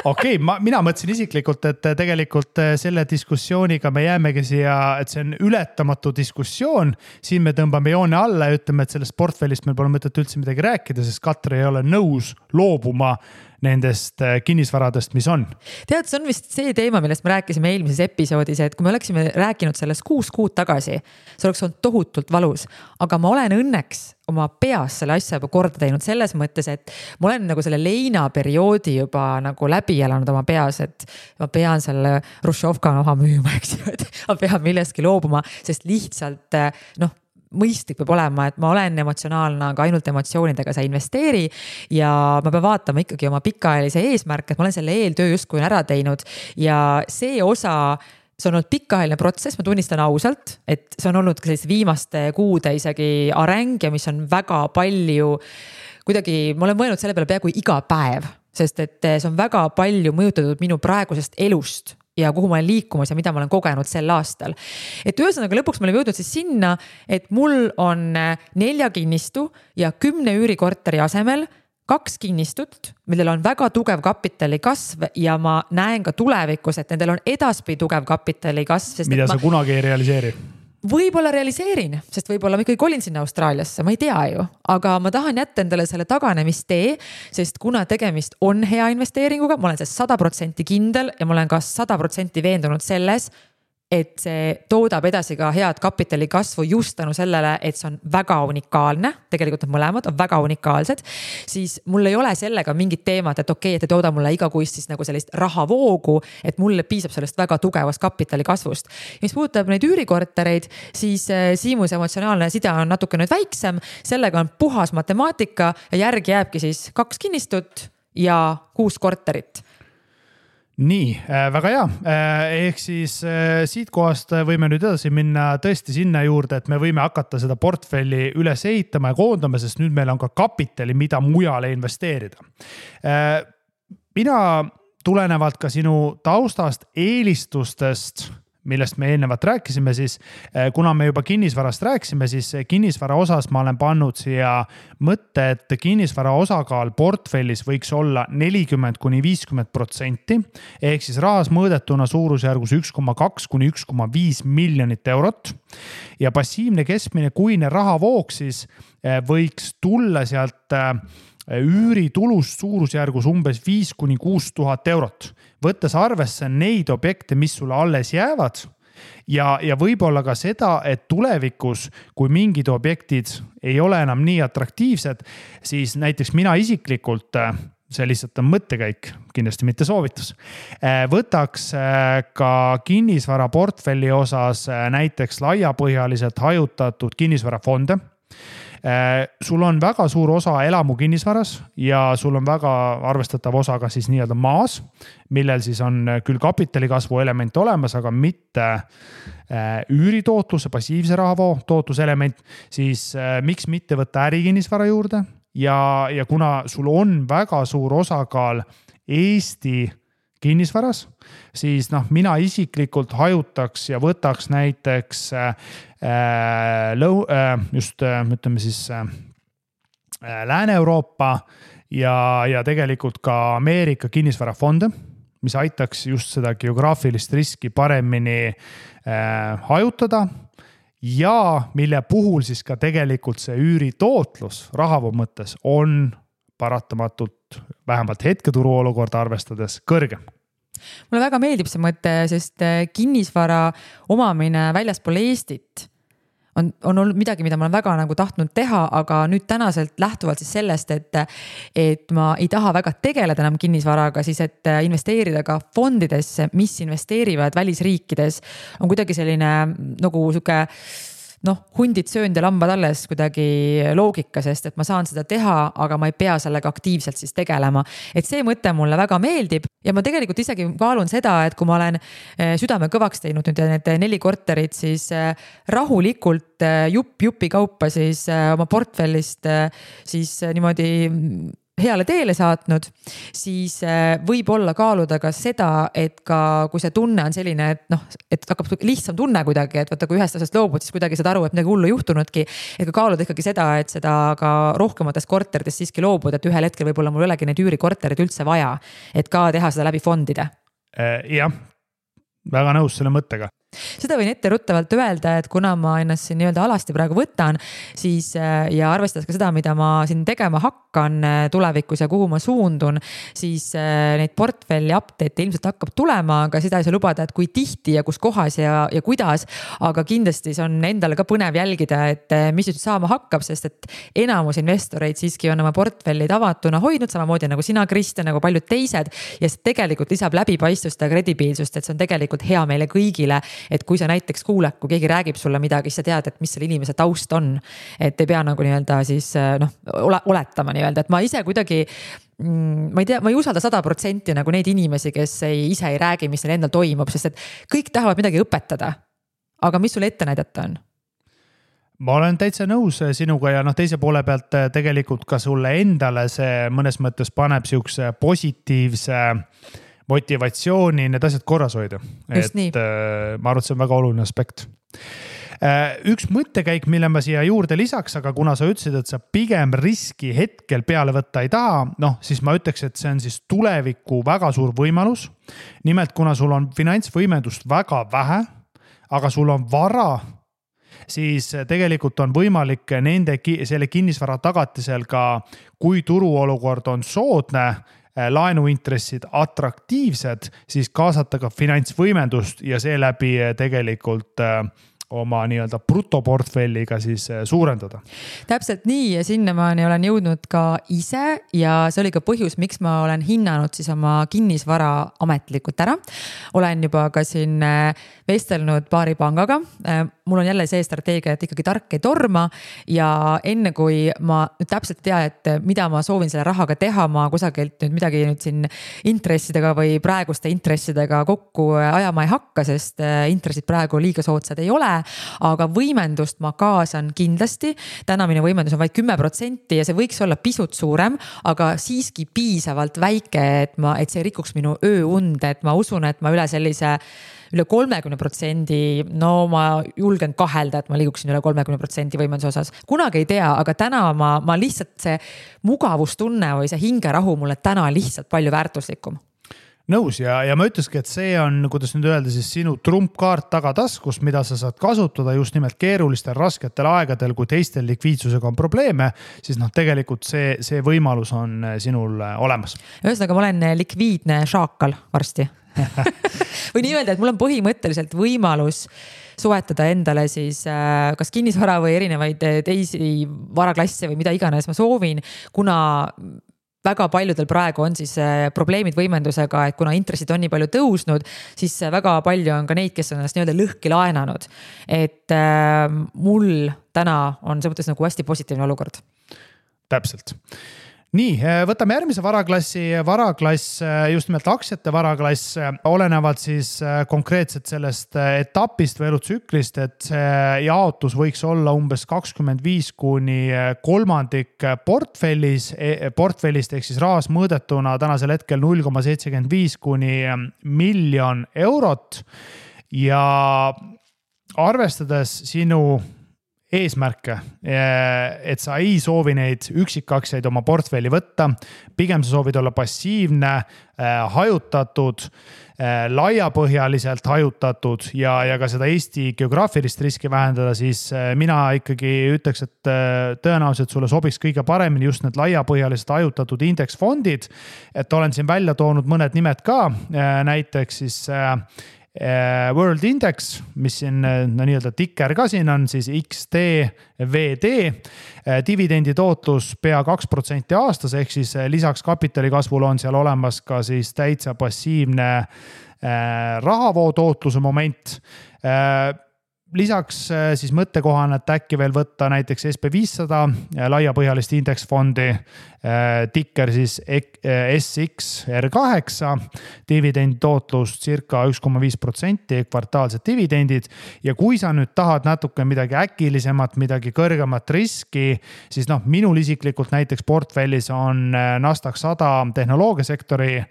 Okei okay,, ma, mina mõtlesin isiklikult, et tegelikult eh, selle diskussiooniga me jäämegi siia, et see on ületamatu diskussioon. siin me tõmbame joone alla ja ütleme, et sellest portfellist meil pole mõtet üldse midagi rääkida, sest Katri ei ole nõus loobuma nendest äh, kinnisvaradest, mis on. tead, see on vist see teema, millest me rääkisime eelmises episoodis, et kui me oleksime rääkinud sellest kuus kuud tagasi, see oleks olnud tohutult valus, aga ma olen õnneks oma peas selle asja juba korda teinud selles mõttes, et ma olen nagu selle leinaperioodi juba nagu läbi elanud oma peas, et ma pean selle Hruštšovka maha müüma, eks ju, et ma pean millestki loobuma, sest lihtsalt noh mõistlik peab olema, et ma olen emotsionaalne, aga ainult emotsioonidega sa ei investeeri. ja ma pean vaatama ikkagi oma pikaajalise eesmärke, et ma olen selle eeltöö justkui ära teinud ja see osa see on olnud pikaajaline protsess, ma tunnistan ausalt, et see on olnud ka selliste viimaste kuude isegi areng ja mis on väga palju. kuidagi, ma olen mõelnud selle peale peaaegu iga päev, sest et see on väga palju mõjutatud minu praegusest elust ja kuhu ma olen liikumas ja mida ma olen kogenud sel aastal. et ühesõnaga lõpuks me oleme jõudnud siis sinna, et mul on äh, nelja kinnistu ja kümne üürikorteri asemel kaks kinnistut, millel on väga tugev kapitali kasv ja ma näen ka tulevikus, et nendel on edaspidi tugev kapitali kasv. mida sa ma... kunagi ei realiseeri võib-olla realiseerin, sest võib-olla ma ikkagi kolin sinna Austraaliasse, ma ei tea ju, aga ma tahan jätta endale selle taganemistee, sest kuna tegemist on hea investeeringuga, ma olen selles sada protsenti kindel ja ma olen ka sada protsenti veendunud selles, et see toodab edasi ka head kapitali kasvu just tänu sellele, et see on väga unikaalne, tegelikult need mõlemad on väga unikaalsed. siis mul ei ole sellega mingit teemat, et okei okay,, et ei tooda mulle igakuist siis nagu sellist rahavoogu, et mulle piisab sellest väga tugevast kapitali kasvust. mis puudutab neid üürikortereid, siis äh, Siimus emotsionaalne side on natuke nüüd väiksem, sellega on puhas matemaatika ja järgi jääbki siis kaks kinnistut ja kuus korterit nii äh,, väga hea. Äh,, ehk siis äh, siitkohast võime nüüd edasi minna tõesti sinna juurde, et me võime hakata seda portfelli üles ehitama ja koondama, sest nüüd meil on ka kapitali, mida mujale investeerida. Mina tulenevalt ka sinu taustast, eelistustest millest me eelnevalt rääkisime, siis kuna me juba kinnisvarast rääkisime, siis kinnisvara osas ma olen pannud siia mõtte, et kinnisvara osakaal portfellis võiks olla nelikümmend kuni viiskümmend protsenti. ehk siis rahas mõõdetuna suurusjärgus üks koma kaks kuni üks koma viis miljonit eurot. ja passiivne keskmine kuine rahavoog siis võiks tulla sealt üüritulust suurusjärgus umbes viis kuni kuus tuhat eurot. Võttes arvesse neid objekte, mis sulle alles jäävad ja, ja võib-olla ka seda, et tulevikus, kui mingid objektid ei ole enam nii atraktiivsed, siis näiteks mina isiklikult see lihtsalt on mõttekäik, kindlasti mitte soovitus. võtaks ka kinnisvaraportfelli osas näiteks laiapõhjaliselt hajutatud kinnisvarafonde Äh, sul on väga suur osa elamukinnisvaras ja sul on väga arvestatav osa ka siis nii-öelda maas, millel siis on küll kapitali kasvu element olemas, aga mitte äh, üüritootluse, passiivse rahavoo tootluse element, siis äh, miks mitte võtta ärikinnisvara juurde? Ja, ja kuna sul on väga suur osakaal Eesti kinnisvaras, siis noh, mina isiklikult hajutaks ja võtaks näiteks äh, äh lõu- äh,, just äh, ütleme siis äh, äh, Lääne-Euroopa ja, ja tegelikult ka Ameerika kinnisvarafonde, mis aitaks just seda geograafilist riski paremini äh, hajutada ja mille puhul siis ka tegelikult see üüritootlus rahavoo mõttes on paratamatult vähemalt hetketuru olukorda arvestades kõrgem. Mulle väga meeldib see mõte, sest äh, kinnisvara omamine väljaspool Eestit on, on olnud midagi, mida ma olen väga nagu tahtnud teha, aga nüüd tänaselt lähtuvalt siis sellest, et, et ma ei taha väga tegeleda enam kinnisvaraga, siis et äh, investeerida ka fondidesse, mis investeerivad välisriikides, on kuidagi selline nagu sihuke noh, hundid söönud ja lambad alles kuidagi loogika, sest et ma saan seda teha, aga ma ei pea sellega aktiivselt siis tegelema. et see mõte mulle väga meeldib ja ma tegelikult isegi kaalun seda, et kui ma olen eh, südame kõvaks teinud nüüd need neli korterit, siis eh, rahulikult eh, jupp jupi kaupa siis oma portfellist siis niimoodi heale teele saatnud, siis äh, võib-olla kaaluda ka seda, et ka kui see tunne on selline, et noh, et hakkab lihtsam tunne kuidagi, et vaata, kui ühest asjast loobud, siis kuidagi saad aru, et midagi hullu juhtunudki. et ka kaaluda ikkagi seda, et seda ka rohkematest korteritest siiski loobuda, et ühel hetkel võib-olla mul ei olegi neid üürikorterid üldse vaja. et ka teha seda läbi fondide. Äh, jah, väga nõus selle mõttega seda võin etteruttavalt öelda, et kuna ma ennast siin nii-öelda alasti praegu võtan, siis äh, ja arvestades ka seda, mida ma siin tegema hakkan äh, tulevikus ja kuhu ma suundun, siis äh, neid portfelli update'e ilmselt hakkab tulema, aga seda ei saa lubada, et kui tihti ja kus kohas ja, ja kuidas. aga kindlasti see on endale ka põnev jälgida, et mis nüüd saama hakkab, sest et enamus investoreid siiski on oma portfellid avatuna hoidnud, samamoodi nagu sina, Kristjan, nagu paljud teised. ja see tegelikult lisab läbipaistvust ja kredibiilsust, et see on tegelikult hea meile kõigile et kui sa näiteks kuuled, kui keegi räägib sulle midagi, siis sa tead, et mis selle inimese taust on. et ei pea nagu nii-öelda siis äh, noh ole, oletama nii-öelda, et ma ise kuidagi mm, ma ei tea, ma ei usalda sada protsenti nagu neid inimesi, kes ei, ise ei räägi, mis neil endal toimub, sest et kõik tahavad midagi õpetada. aga mis sulle ette näidata on? ma olen täitsa nõus äh, sinuga ja noh, teise poole pealt äh, tegelikult ka sulle endale see mõnes mõttes paneb sihukese positiivse äh, motivatsiooni need asjad korras hoida. et nii. Äh, ma arvan, et see on väga oluline aspekt äh, üks mõttekäik, mille ma siia juurde lisaks, aga kuna sa ütlesid, et sa pigem riski hetkel peale võtta ei taha, noh, siis ma ütleks, et see on siis tuleviku väga suur võimalus. nimelt, kuna sul on finantsvõimendust väga vähe, aga sul on vara, siis tegelikult on võimalik nende, selle kinnisvara tagatisel ka, kui turuolukord on soodne laenuintressid atraktiivsed, siis kaasata ka finantsvõimendust ja seeläbi äh, tegelikult äh, oma nii-öelda brutoportfelliga siis suurendada. täpselt nii ja sinnamaani olen jõudnud ka ise ja see oli ka põhjus, miks ma olen hinnanud siis oma kinnisvara ametlikult ära. olen juba ka siin vestelnud paari pangaga mul on jälle see strateegia, et ikkagi tark ei torma ja enne kui ma nüüd täpselt ei tea, et mida ma soovin selle rahaga teha, ma kusagilt nüüd midagi nüüd siin intressidega või praeguste intressidega kokku ajama ei hakka, sest intressid praegu liiga soodsad ei ole. Aga võimendust ma kaasan kindlasti. täna minu võimendus on vaid kümme protsenti ja see võiks olla pisut suurem, aga siiski piisavalt väike, et ma, et see rikuks minu ööund, et ma usun, et ma üle sellise üle kolmekümne protsendi, no ma julgen kahelda, et ma liiguksin üle kolmekümne protsendi võimenduse osas. kunagi ei tea, aga täna ma, ma lihtsalt see mugavustunne või see hingerahu mulle täna lihtsalt palju väärtuslikum nõus ja, ja ma ütleski, et see on, kuidas nüüd öelda siis sinu trumpkaart tagataskus, mida sa saad kasutada just nimelt keerulistel, rasketel aegadel, kui teistel likviidsusega on probleeme. siis noh, tegelikult see, see võimalus on sinul olemas. ühesõnaga, ma olen likviidne šaakal varsti või nii-öelda, et mul on põhimõtteliselt võimalus soetada endale siis kas kinnisvara või erinevaid teisi varaklasse või mida iganes ma soovin, kuna väga paljudel praegu on siis äh, probleemid võimendusega, et kuna intressid on nii palju tõusnud, siis väga palju on ka neid, kes on ennast nii-öelda lõhki laenanud. et äh, mul täna on selles mõttes nagu hästi positiivne olukord. täpselt nii, eh, võtame järgmise varaklassi, varaklass, eh, just nimelt aktsiate varaklass, eh, olenevalt siis konkreetselt sellest etapist või elutsüklist, et see jaotus võiks olla umbes kakskümmend viis kuni kolmandik portfellis, portfellist ehk siis rahas mõõdetuna tänasel hetkel null koma seitsekümmend viis kuni miljon eurot. ja arvestades sinu eesmärke, et sa ei soovi neid üksikaktsiaid oma portfelli võtta. pigem sa soovid olla passiivne, äh, hajutatud, äh, laiapõhjaliselt hajutatud ja, ja ka seda Eesti geograafilist riski vähendada, siis mina ikkagi ütleks, et tõenäoliselt sulle sobiks kõige paremini just need laiapõhjalised hajutatud indeksfondid. et olen siin välja toonud mõned nimed ka, näiteks siis Eh, World Index, mis siin eh, no nii-öelda tikker ka siin on, siis XTVD. Eh, dividendi tootlus pea kaks protsenti aastas, ehk siis lisaks kapitali kasvule on seal olemas ka siis täitsa passiivne rahavoo tootluse moment lisaks äh, siis mõttekohane, et äkki veel võtta näiteks SB viissada äh, laiapõhjalist indeksfondi, äh, tikker siis SXR kaheksa, dividendi tootlus circa üks koma viis protsenti, kvartaalsed dividendid. ja kui sa nüüd tahad natuke midagi äkilisemat, midagi kõrgemat riski, siis noh, minul isiklikult näiteks portfellis on NASDAQ sada tehnoloogiasektori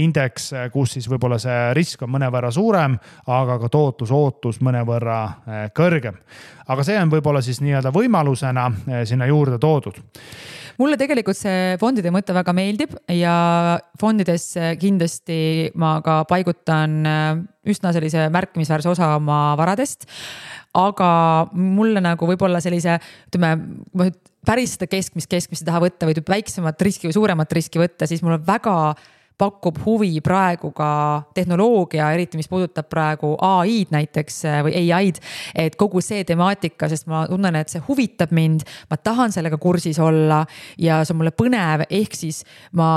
indeks, kus siis võib-olla see risk on mõnevõrra suurem, aga ka tootlusootus mõnevõrra kõrgem. aga see on võib-olla siis nii-öelda võimalusena eh, sinna juurde toodud mulle tegelikult see fondide mõte väga meeldib ja fondidesse kindlasti ma ka paigutan eh, üsna sellise märkimisväärse osa oma varadest. aga mulle nagu võib-olla sellise, ütleme, päris seda keskmist, keskmist ei taha võtta või väiksemat riski või suuremat riski võtta, siis mul on väga pakub huvi praegu ka tehnoloogia, eriti mis puudutab praegu ai-d näiteks äh, või ai-d. et kogu see temaatika, sest ma tunnen, et see huvitab mind, ma tahan sellega kursis olla ja see on mulle põnev, ehk siis ma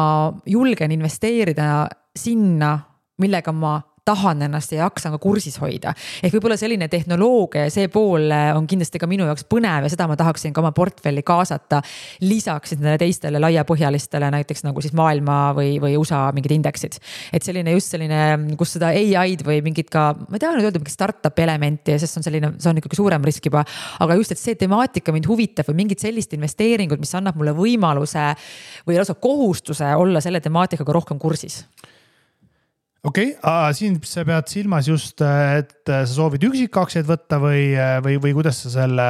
julgen investeerida sinna, millega ma tahan ennast ja jaksan ka kursis hoida. ehk võib-olla selline tehnoloogia ja see pool äh, on kindlasti ka minu jaoks põnev ja seda ma tahaksin ka oma portfelli kaasata. lisaks nendele teistele laiapõhjalistele, näiteks nagu siis maailma või, või USA mingid indeksid. et selline just selline, kus seda ai-d või mingit ka, ma ei taha nüüd öelda mingit startup'i elementi, sest see on selline, see on ikkagi suurem risk juba. aga just, et see temaatika mind huvitab või mingit sellist investeeringut, mis annab mulle võimaluse või lausa kohustuse olla selle temaatikaga rohkem kursis okei okay,, siin sa pead silmas just, et sa soovid üksikaktsiaid võtta või, või, või kuidas sa selle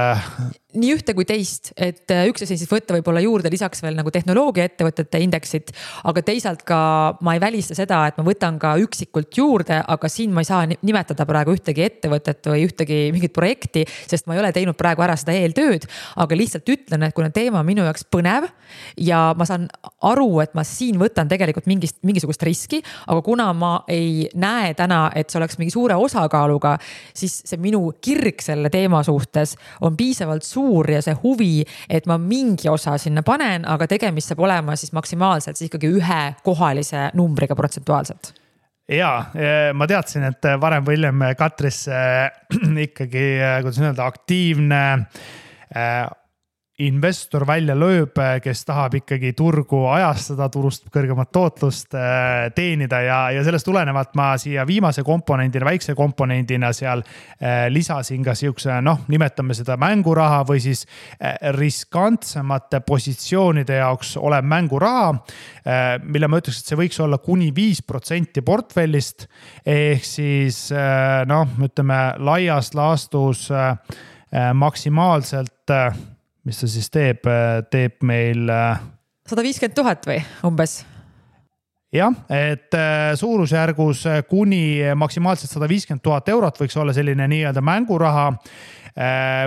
nii ühte kui teist, et äh, üks asi siis võtta võib-olla juurde lisaks veel nagu tehnoloogiaettevõtete indeksit. aga teisalt ka ma ei välista seda, et ma võtan ka üksikult juurde, aga siin ma ei saa nimetada praegu ühtegi ettevõtet või ühtegi mingit projekti, sest ma ei ole teinud praegu ära seda eeltööd. aga lihtsalt ütlen, et kuna teema on minu jaoks põnev ja ma saan aru, et ma siin võtan tegelikult mingist, mingisugust riski, aga kuna ma ei näe täna, et see oleks mingi suure osakaaluga, siis see minu kirg selle teema suhtes on piisavalt suur suur ja see huvi, et ma mingi osa sinna panen, aga tegemist saab olema siis maksimaalselt siis ikkagi ühe kohalise numbriga protsentuaalselt. Ja ma teadsin, et varem või hiljem Katris ikkagi, kuidas öelda, aktiivne investor välja lööb, kes tahab ikkagi turgu ajastada, turust kõrgemat tootlust äh, teenida ja, ja sellest tulenevalt ma siia viimase komponendina, väikse komponendina seal äh, lisasin ka sihukese noh, nimetame seda mänguraha või siis äh, riskantsemate positsioonide jaoks olev mänguraha. mille ma ütleks, et see võiks olla kuni viis protsenti portfellist ehk siis noh, ütleme laias laastus maksimaalselt mis ta siis teeb, teeb meil. Äh, sada viiskümmend tuhat või umbes? jah, et äh, suurusjärgus kuni maksimaalselt sada viiskümmend tuhat eurot võiks olla selline nii-öelda mänguraha Äh,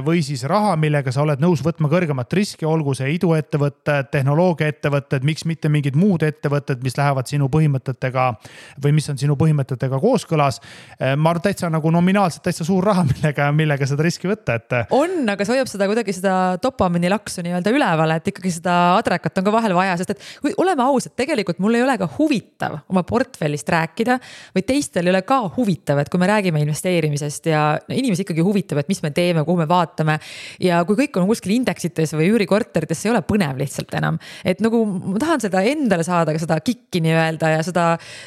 või siis raha, millega sa oled nõus võtma kõrgemat riski, olgu see iduettevõtted, tehnoloogiaettevõtted, miks mitte mingid muud ettevõtted, mis lähevad sinu põhimõtetega või mis on sinu põhimõtetega kooskõlas. Äh, ma arvan, täitsa nagu nominaalselt täitsa suur raha, millega, millega seda riski võtta, et. on, aga see hoiab seda kuidagi seda dopamiini laksu nii-öelda üleval, et ikkagi seda adrekat on ka vahel vaja, sest et kui oleme ausad, tegelikult mul ei ole ka huvitav oma portfellist rääkida või teistel ei ole ka huvitav, et kui me räägime investeerimisest ja inimesi ikkagi huvitab, et mis me teeme teeme, kuhu me vaatame. ja kui kõik on kuskil indeksites või üürikorterites, ei ole põnev lihtsalt enam. et nagu ma tahan seda endale saada, seda kikki nii-öelda ja seda,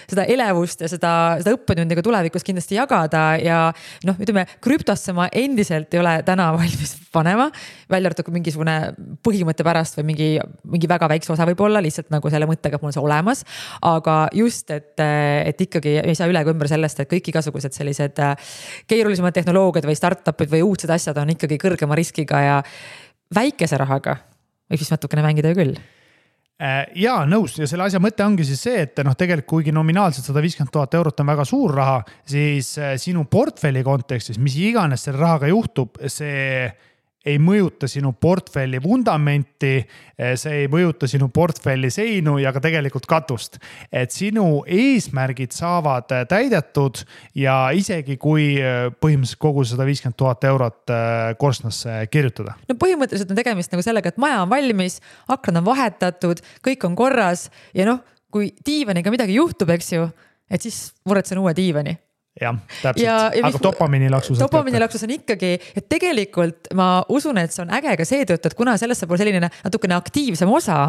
seda elevust ja seda, seda õppetundi ka tulevikus kindlasti jagada ja noh, ütleme krüptosse ma endiselt ei ole täna valmis panema. välja arvatud mingisugune põhimõtte pärast või mingi, mingi väga väikse osa võib-olla lihtsalt nagu selle mõttega, et mul on see olemas. aga just, et, et ikkagi ei saa üle ega ümber sellest, et kõik igasugused sellised keerulisemad tehnoloogiad või startup'id või uudsed asjad on ikkagi kõrgema riskiga ja väikese rahaga võib siis natukene mängida ju küll äh, ja nõus ja selle asja mõte ongi siis see, et noh, tegelikult kuigi nominaalselt sada viiskümmend tuhat eurot on väga suur raha, siis äh, sinu portfelli kontekstis, mis iganes selle rahaga juhtub, see ei mõjuta sinu portfelli vundamenti, eh, see ei mõjuta sinu portfelli seinu ja ka tegelikult katust. et sinu eesmärgid saavad eh, täidetud ja isegi kui eh, põhimõtteliselt kogu sada viiskümmend tuhat eurot korstnasse kirjutada. no põhimõtteliselt on tegemist nagu sellega, et maja on valmis, aknad on vahetatud, kõik on korras ja noh, kui diivaniga midagi juhtub, eks ju, et siis muretsen uue diivani jah, täpselt, aga dopamiinilaksus. dopamiinilaksus on ikkagi, et tegelikult ma usun, et see on äge ka seetõttu, et kuna sellest saab selline natukene aktiivsem osa,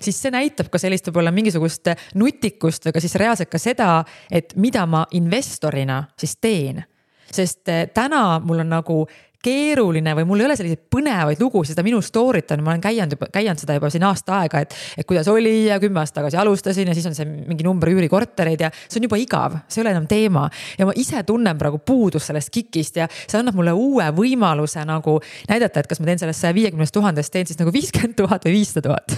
siis see näitab ka sellist võib-olla mingisugust nutikust või ka siis reaalselt ka seda, et mida ma investorina siis teen sest eh, täna mul on nagu keeruline või mul ei ole selliseid põnevaid lugusid, seda minu story't on, ma olen käinud juba, käinud seda juba siin aasta aega, et. et kuidas oli ja kümme aastat tagasi alustasin ja siis on see mingi number üürikortereid ja see on juba igav, see ei ole enam teema. ja ma ise tunnen praegu puudust sellest kikist ja see annab mulle uue võimaluse nagu näidata, et kas ma teen sellest saja viiekümnest tuhandest, teen siis nagu viiskümmend tuhat või viissada tuhat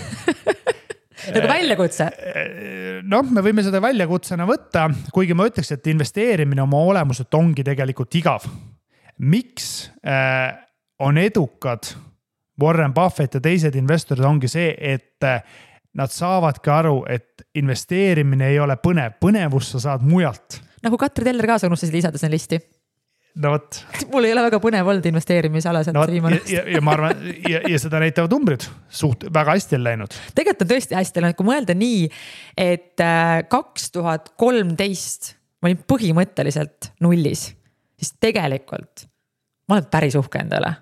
nagu väljakutse? noh, me võime seda väljakutsena võtta, kuigi ma ütleks, et investeerimine oma olemuselt ongi tegelikult igav miks äh, on edukad Warren Buffett ja teised investorid, ongi see, et äh, nad saavadki aru, et investeerimine ei ole põnev, põnevust sa saad mujalt. nagu Katri Teller ka, sa unustasid lisada sinna listi no vot. mul ei ole väga põnev olnud investeerimisalaselt no, viimane aasta. ja, ma arvan ja, ja seda näitavad numbrid, suht väga hästi on läinud. tegelikult on tõesti hästi läinud, kui mõelda nii, et äh, kaks tuhat kolmteist ma olin põhimõtteliselt nullis, siis tegelikult ma olen päris uhke endale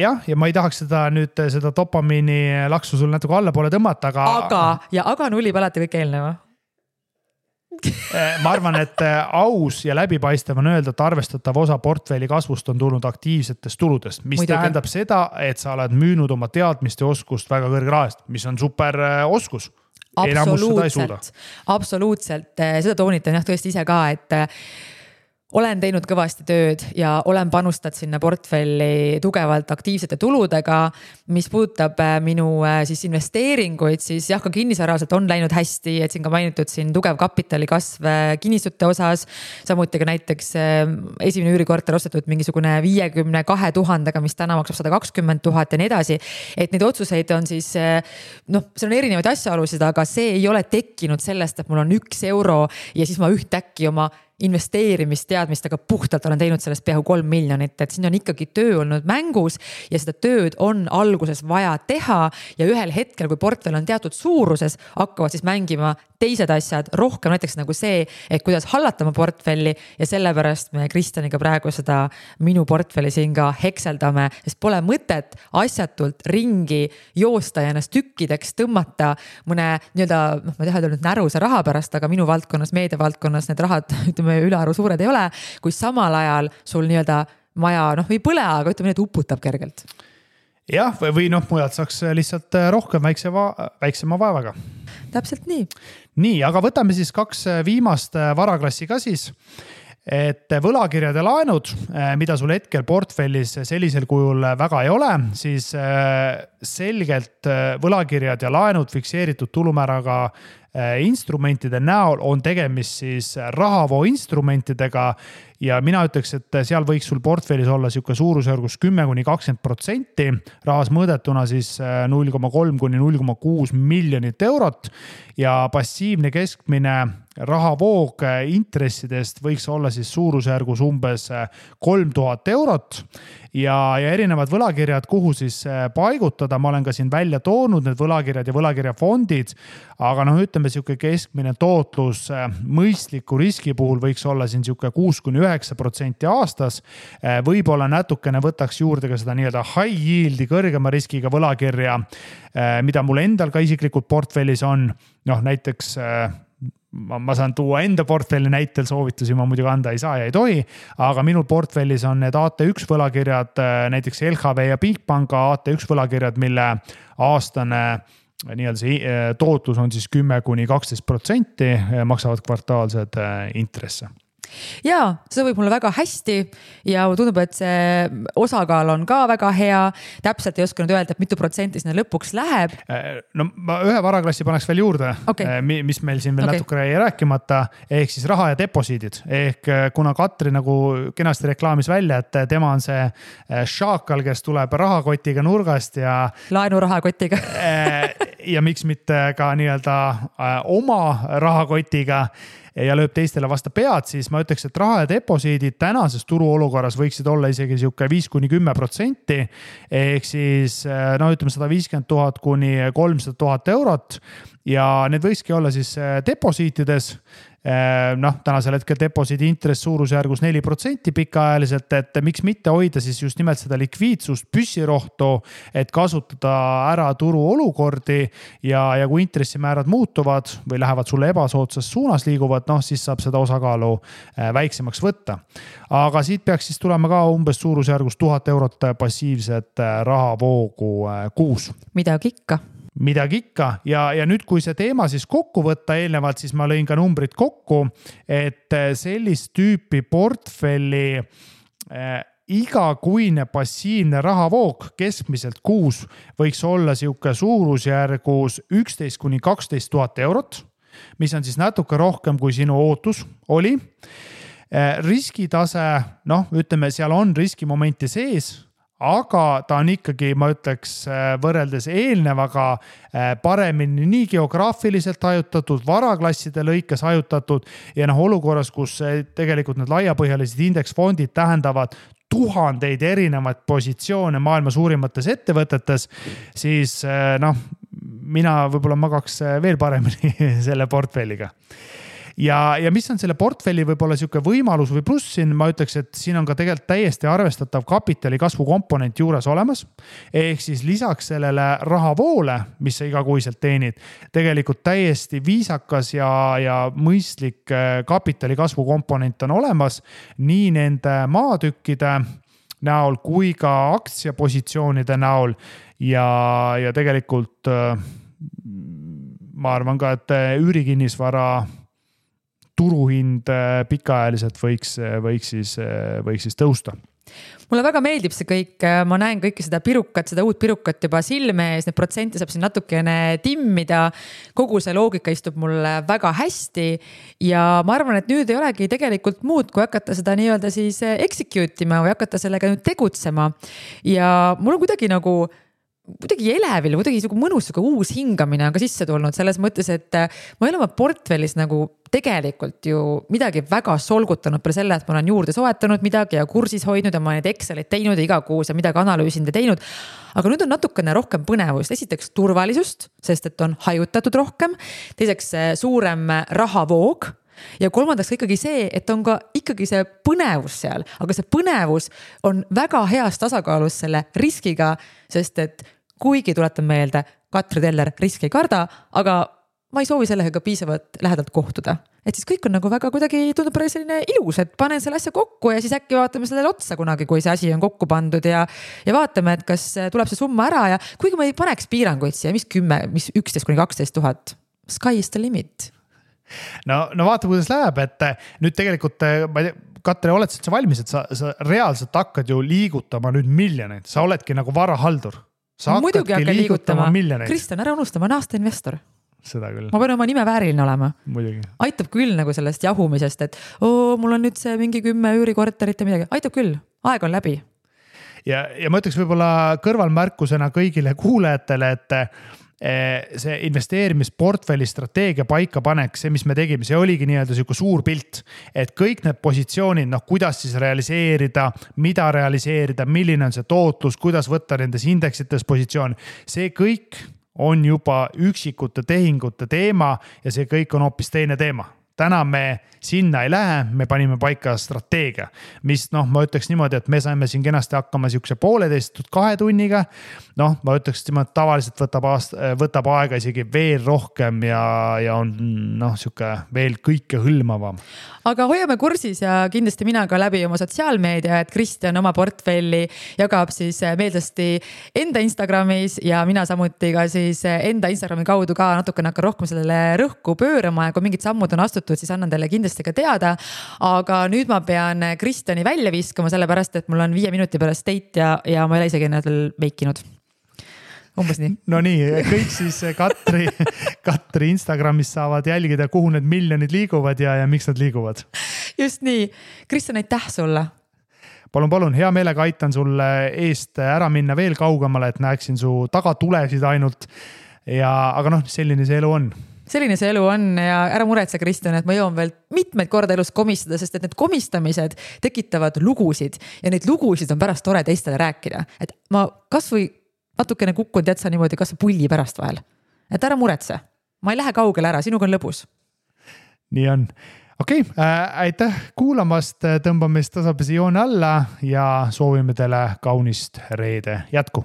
jah, ja ma ei tahaks seda nüüd, seda dopamiini laksu sul natuke allapoole tõmmata, aga. aga, ja aga nullib alati kõik eelneva eh, ma arvan, et eh, aus ja läbipaistev on öelda, et arvestatav osa portfelli kasvust on tulnud aktiivsetest tuludest, mis Muidugi. tähendab seda, et sa oled müünud oma teadmist ja oskust väga kõrge raha eest, mis on super eh, oskus. absoluutselt, absoluutselt, seda toonitan jah tõesti ise ka, et olen teinud kõvasti tööd ja olen panustanud sinna portfelli tugevalt aktiivsete tuludega. mis puudutab äh, minu äh, siis investeeringuid, siis jah, ka kinnisvaraselt on läinud hästi, et siin ka mainitud siin tugev kapitali kasv äh, kinnistute osas. samuti ka näiteks esimene üürikorter ostetud mingisugune viiekümne kahe tuhandega, mis täna maksab sada kakskümmend tuhat ja nii edasi. et neid otsuseid on siis noh, seal on erinevaid asjaolusid, aga see ei ole tekkinud sellest, et mul on üks euro ja siis ma ühtäkki oma investeerimisteadmistega puhtalt olen teinud sellest peaaegu kolm miljonit, et siin on ikkagi töö olnud mängus ja seda tööd on alguses vaja teha ja ühel hetkel, kui portfell on teatud suuruses, hakkavad siis mängima teised asjad rohkem, näiteks nagu see, et kuidas hallata oma portfelli ja sellepärast me Kristjaniga praegu seda minu portfelli siin ka hekseldame, sest pole mõtet asjatult ringi joosta ja ennast tükkideks tõmmata mõne nii-öelda noh, ma ei taha öelda nüüd närusa raha pärast, aga minu valdkonnas, meediavaldkonnas need rahad ütleme ülearu suured ei ole, kui samal ajal sul nii-öelda maja noh, ei põle, aga ütleme nii, et uputab kergelt. Jah, või noh, mujalt saaks lihtsalt rohkem väikse väiksema vaevaga. täpselt nii. Nii, aga võtame siis kaks äh, viimast äh, varaklassi ka siis. Et võlakirjad ja laenud, äh, mida sul hetkel portfellis sellisel kujul väga ei ole, siis selgelt võlakirjad ja laenud fikseeritud tulumääraga instrumentide näol on tegemist siis rahavoo instrumentidega ja mina ütleks, et seal võiks sul portfellis olla sihuke suurusjärgus kümme kuni kakskümmend protsenti, rahas mõõdetuna siis null koma kolm kuni null koma kuus miljonit eurot ja passiivne keskmine rahavoog intressidest võiks olla siis suurusjärgus umbes kolm tuhat eurot. ja, ja erinevad võlakirjad, kuhu siis paigutada, ma olen ka siin välja toonud need võlakirjad ja võlakirjafondid. aga noh, ütleme sihuke keskmine tootlus mõistliku riski puhul võiks olla siin sihuke kuus kuni üheksa protsenti aastas. võib-olla natukene võtaks juurde ka seda nii-öelda high yield'i kõrgema riskiga võlakirja, mida mul endal ka isiklikult portfellis on noh, näiteks äh, ma, ma saan tuua enda portfelli näitel, soovitusi ma muidugi anda ei saa ja ei tohi. aga minul portfellis on need AT1 võlakirjad, äh, näiteks LHV ja Bigpanga AT1 võlakirjad, mille aastane nii-öelda see tootlus on siis kümme kuni kaksteist protsenti, maksavad kvartaalsed intresse ja see sobib mulle väga hästi ja tundub, et see osakaal on ka väga hea. täpselt ei oska nüüd öelda, et mitu protsenti sinna lõpuks läheb. Äh, no ma ühe varaklassi paneks veel juurde okay., äh, mis meil siin veel okay. natuke jäi rääkimata, ehk siis raha ja deposiidid ehk äh, kuna Katri nagu kenasti reklaamis välja, et tema on see šaakal, kes tuleb rahakotiga nurgast ja. laenurahakotiga ja miks mitte ka nii-öelda oma rahakotiga ja lööb teistele vastu pead, siis ma ütleks, et raha ja deposiidid tänases turuolukorras võiksid olla isegi sihuke viis kuni kümme protsenti. ehk siis eh, no ütleme sada viiskümmend tuhat kuni kolmsada tuhat eurot ja need võikski olla siis eh, deposiitides Ehm, noh, tänasel hetkel deposiidi intress suurusjärgus neli protsenti pikaajaliselt, et miks mitte hoida siis just nimelt seda likviidsust, püssirohtu, et kasutada ära turuolukordi ja, ja kui intressimäärad muutuvad või lähevad sulle ebasoodsas suunas liiguvad, noh siis saab seda osakaalu eh, väiksemaks võtta. aga siit peaks siis tulema ka umbes suurusjärgus tuhat eurot passiivset rahavoogu kuus. midagi ikka midagi ikka ja, ja nüüd, kui see teema siis kokku võtta eelnevalt, siis ma lõin ka numbrid kokku, et eh, sellist tüüpi portfelli äh, igakuine passiivne rahavoog keskmiselt kuus võiks olla sihuke suurusjärgus üksteist kuni kaksteist tuhat eurot, mis on siis natuke rohkem, kui sinu ootus oli. Eh, riskitase, noh, ütleme, seal on riskimomenti sees aga ta on ikkagi, ma ütleks, äh, võrreldes eelnevaga äh, paremini nii geograafiliselt hajutatud, varaklasside lõikes hajutatud ja noh, olukorras, kus äh, tegelikult need laiapõhjalised indeksfondid tähendavad tuhandeid erinevaid positsioone maailma suurimates ettevõtetes, siis noh, mina võib-olla magaks veel paremini selle portfelliga ja, ja mis on selle portfelli võib-olla sihuke võimalus või pluss siin, ma ütleks, et siin on ka tegelikult täiesti arvestatav kapitali kasvu komponent juures olemas. ehk siis lisaks sellele rahavoole, mis sa igakuiselt teenid, tegelikult täiesti viisakas ja, ja mõistlik äh, kapitali kasvu komponent on olemas nii nende maatükkide näol kui ka aktsiapositsioonide näol ja, ja tegelikult äh, ma arvan ka, et äh, üürikinnisvara turuhind äh, pikaajaliselt võiks, äh, võiks siis, äh, võiks siis tõusta mulle väga meeldib see kõik, ma näen kõike seda pirukat, seda uut pirukat juba silme ees, neid protsente saab siin natukene timmida. kogu see loogika istub mulle väga hästi ja ma arvan, et nüüd ei olegi tegelikult muud, kui hakata seda nii-öelda siis execute ima või hakata sellega nüüd tegutsema. ja mul on kuidagi nagu kuidagi elevil, kuidagi sihuke mõnus sihuke uus hingamine on ka sisse tulnud selles mõttes, et äh, ma ei ole oma portfellis nagu tegelikult ju midagi väga solgutanud peale selle, et ma olen juurde soetanud midagi ja kursis hoidnud ja ma neid Excelid teinud ja igakuus ja midagi analüüsinud ja teinud. aga nüüd on natukene rohkem põnevust, esiteks turvalisust, sest et on hajutatud rohkem. teiseks suurem rahavoog ja kolmandaks ikkagi see, et on ka ikkagi see põnevus seal, aga see põnevus on väga heas tasakaalus selle riskiga, sest et kuigi tuletan meelde, Katri Teller riski ei karda, aga ma ei soovi sellega piisavalt lähedalt kohtuda. et siis kõik on nagu väga kuidagi tundub päris selline ilus, et panen selle asja kokku ja siis äkki vaatame sellele otsa kunagi, kui see asi on kokku pandud ja. ja vaatame, et kas tuleb see summa ära ja kuigi ma ei paneks piiranguid siia, mis kümme, mis üksteist kuni kaksteist tuhat. Sky is the limit no, no vaata, kuidas läheb, et nüüd tegelikult ma ei tea Katre, oled sa valmis, et sa, sa reaalselt hakkad ju liigutama nüüd miljoneid, sa oledki nagu varahaldur sa muidugi hakkan liigutama, liigutama.. Kristjan, ära unusta, ma olen aasta investor. seda küll. ma pean oma nime vääriline olema. aitab küll nagu sellest jahumisest, et oo, mul on nüüd see mingi kümme üürikorterit ja midagi, aitab küll, aeg on läbi. ja, ja ma ütleks võib-olla kõrvalmärkusena kõigile kuulajatele, et see investeerimisportfelli strateegia paikapanek, see, mis me tegime, see oligi nii-öelda sihuke suur pilt. et kõik need positsioonid, noh, kuidas siis realiseerida, mida realiseerida, milline on see tootlus, kuidas võtta nendes indeksites positsioon, see kõik on juba üksikute tehingute teema ja see kõik on hoopis teine teema täna me sinna ei lähe, me panime paika strateegia, mis noh, ma ütleks niimoodi, et me saime siin kenasti hakkama sihukese pooleteist, kahe tunniga. noh, ma ütleks niimoodi, et tavaliselt võtab aasta, võtab aega isegi veel rohkem ja, ja on noh, sihuke veel kõikehõlmavam. aga hoiame kursis ja kindlasti mina ka läbi oma sotsiaalmeedia, et Kristjan oma portfelli jagab siis meelsasti enda Instagramis ja mina samuti ka siis enda Instagrami kaudu ka natukene hakkan rohkem sellele rõhku pöörama ja kui mingid sammud on astutud juhtud, siis annan teile kindlasti ka teada. aga nüüd ma pean Kristjani välja viskama, sellepärast et mul on viie minuti pärast date ja, ja ma ei ole isegi veel meikinud umbes nii. no nii, kõik siis Katri, Katri Instagramis saavad jälgida, kuhu need miljonid liiguvad ja, ja miks nad liiguvad. just nii, Kristjan, aitäh sulle palun, palun, hea meelega aitan sulle eest ära minna veel kaugemale, et näeksin su tagatulesid ainult. ja, aga noh, selline see elu on selline see elu on ja ära muretse, Kristjan, et ma jõuan veel mitmeid korda elus komistada, sest et need komistamised tekitavad lugusid ja neid lugusid on pärast tore teistele rääkida, et ma kasvõi natukene kukkunud jätsa niimoodi kasvõi pulli pärast vahel. et ära muretse, ma ei lähe kaugele ära, sinuga on lõbus. nii on okei okay, äh,, aitäh kuulamast, tõmbame siis tasapisi joone alla ja soovime teile kaunist reede jätku.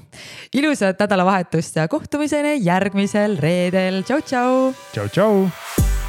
ilusat nädalavahetust ja kohtumiseni järgmisel reedel, tšau-tšau. tšau-tšau.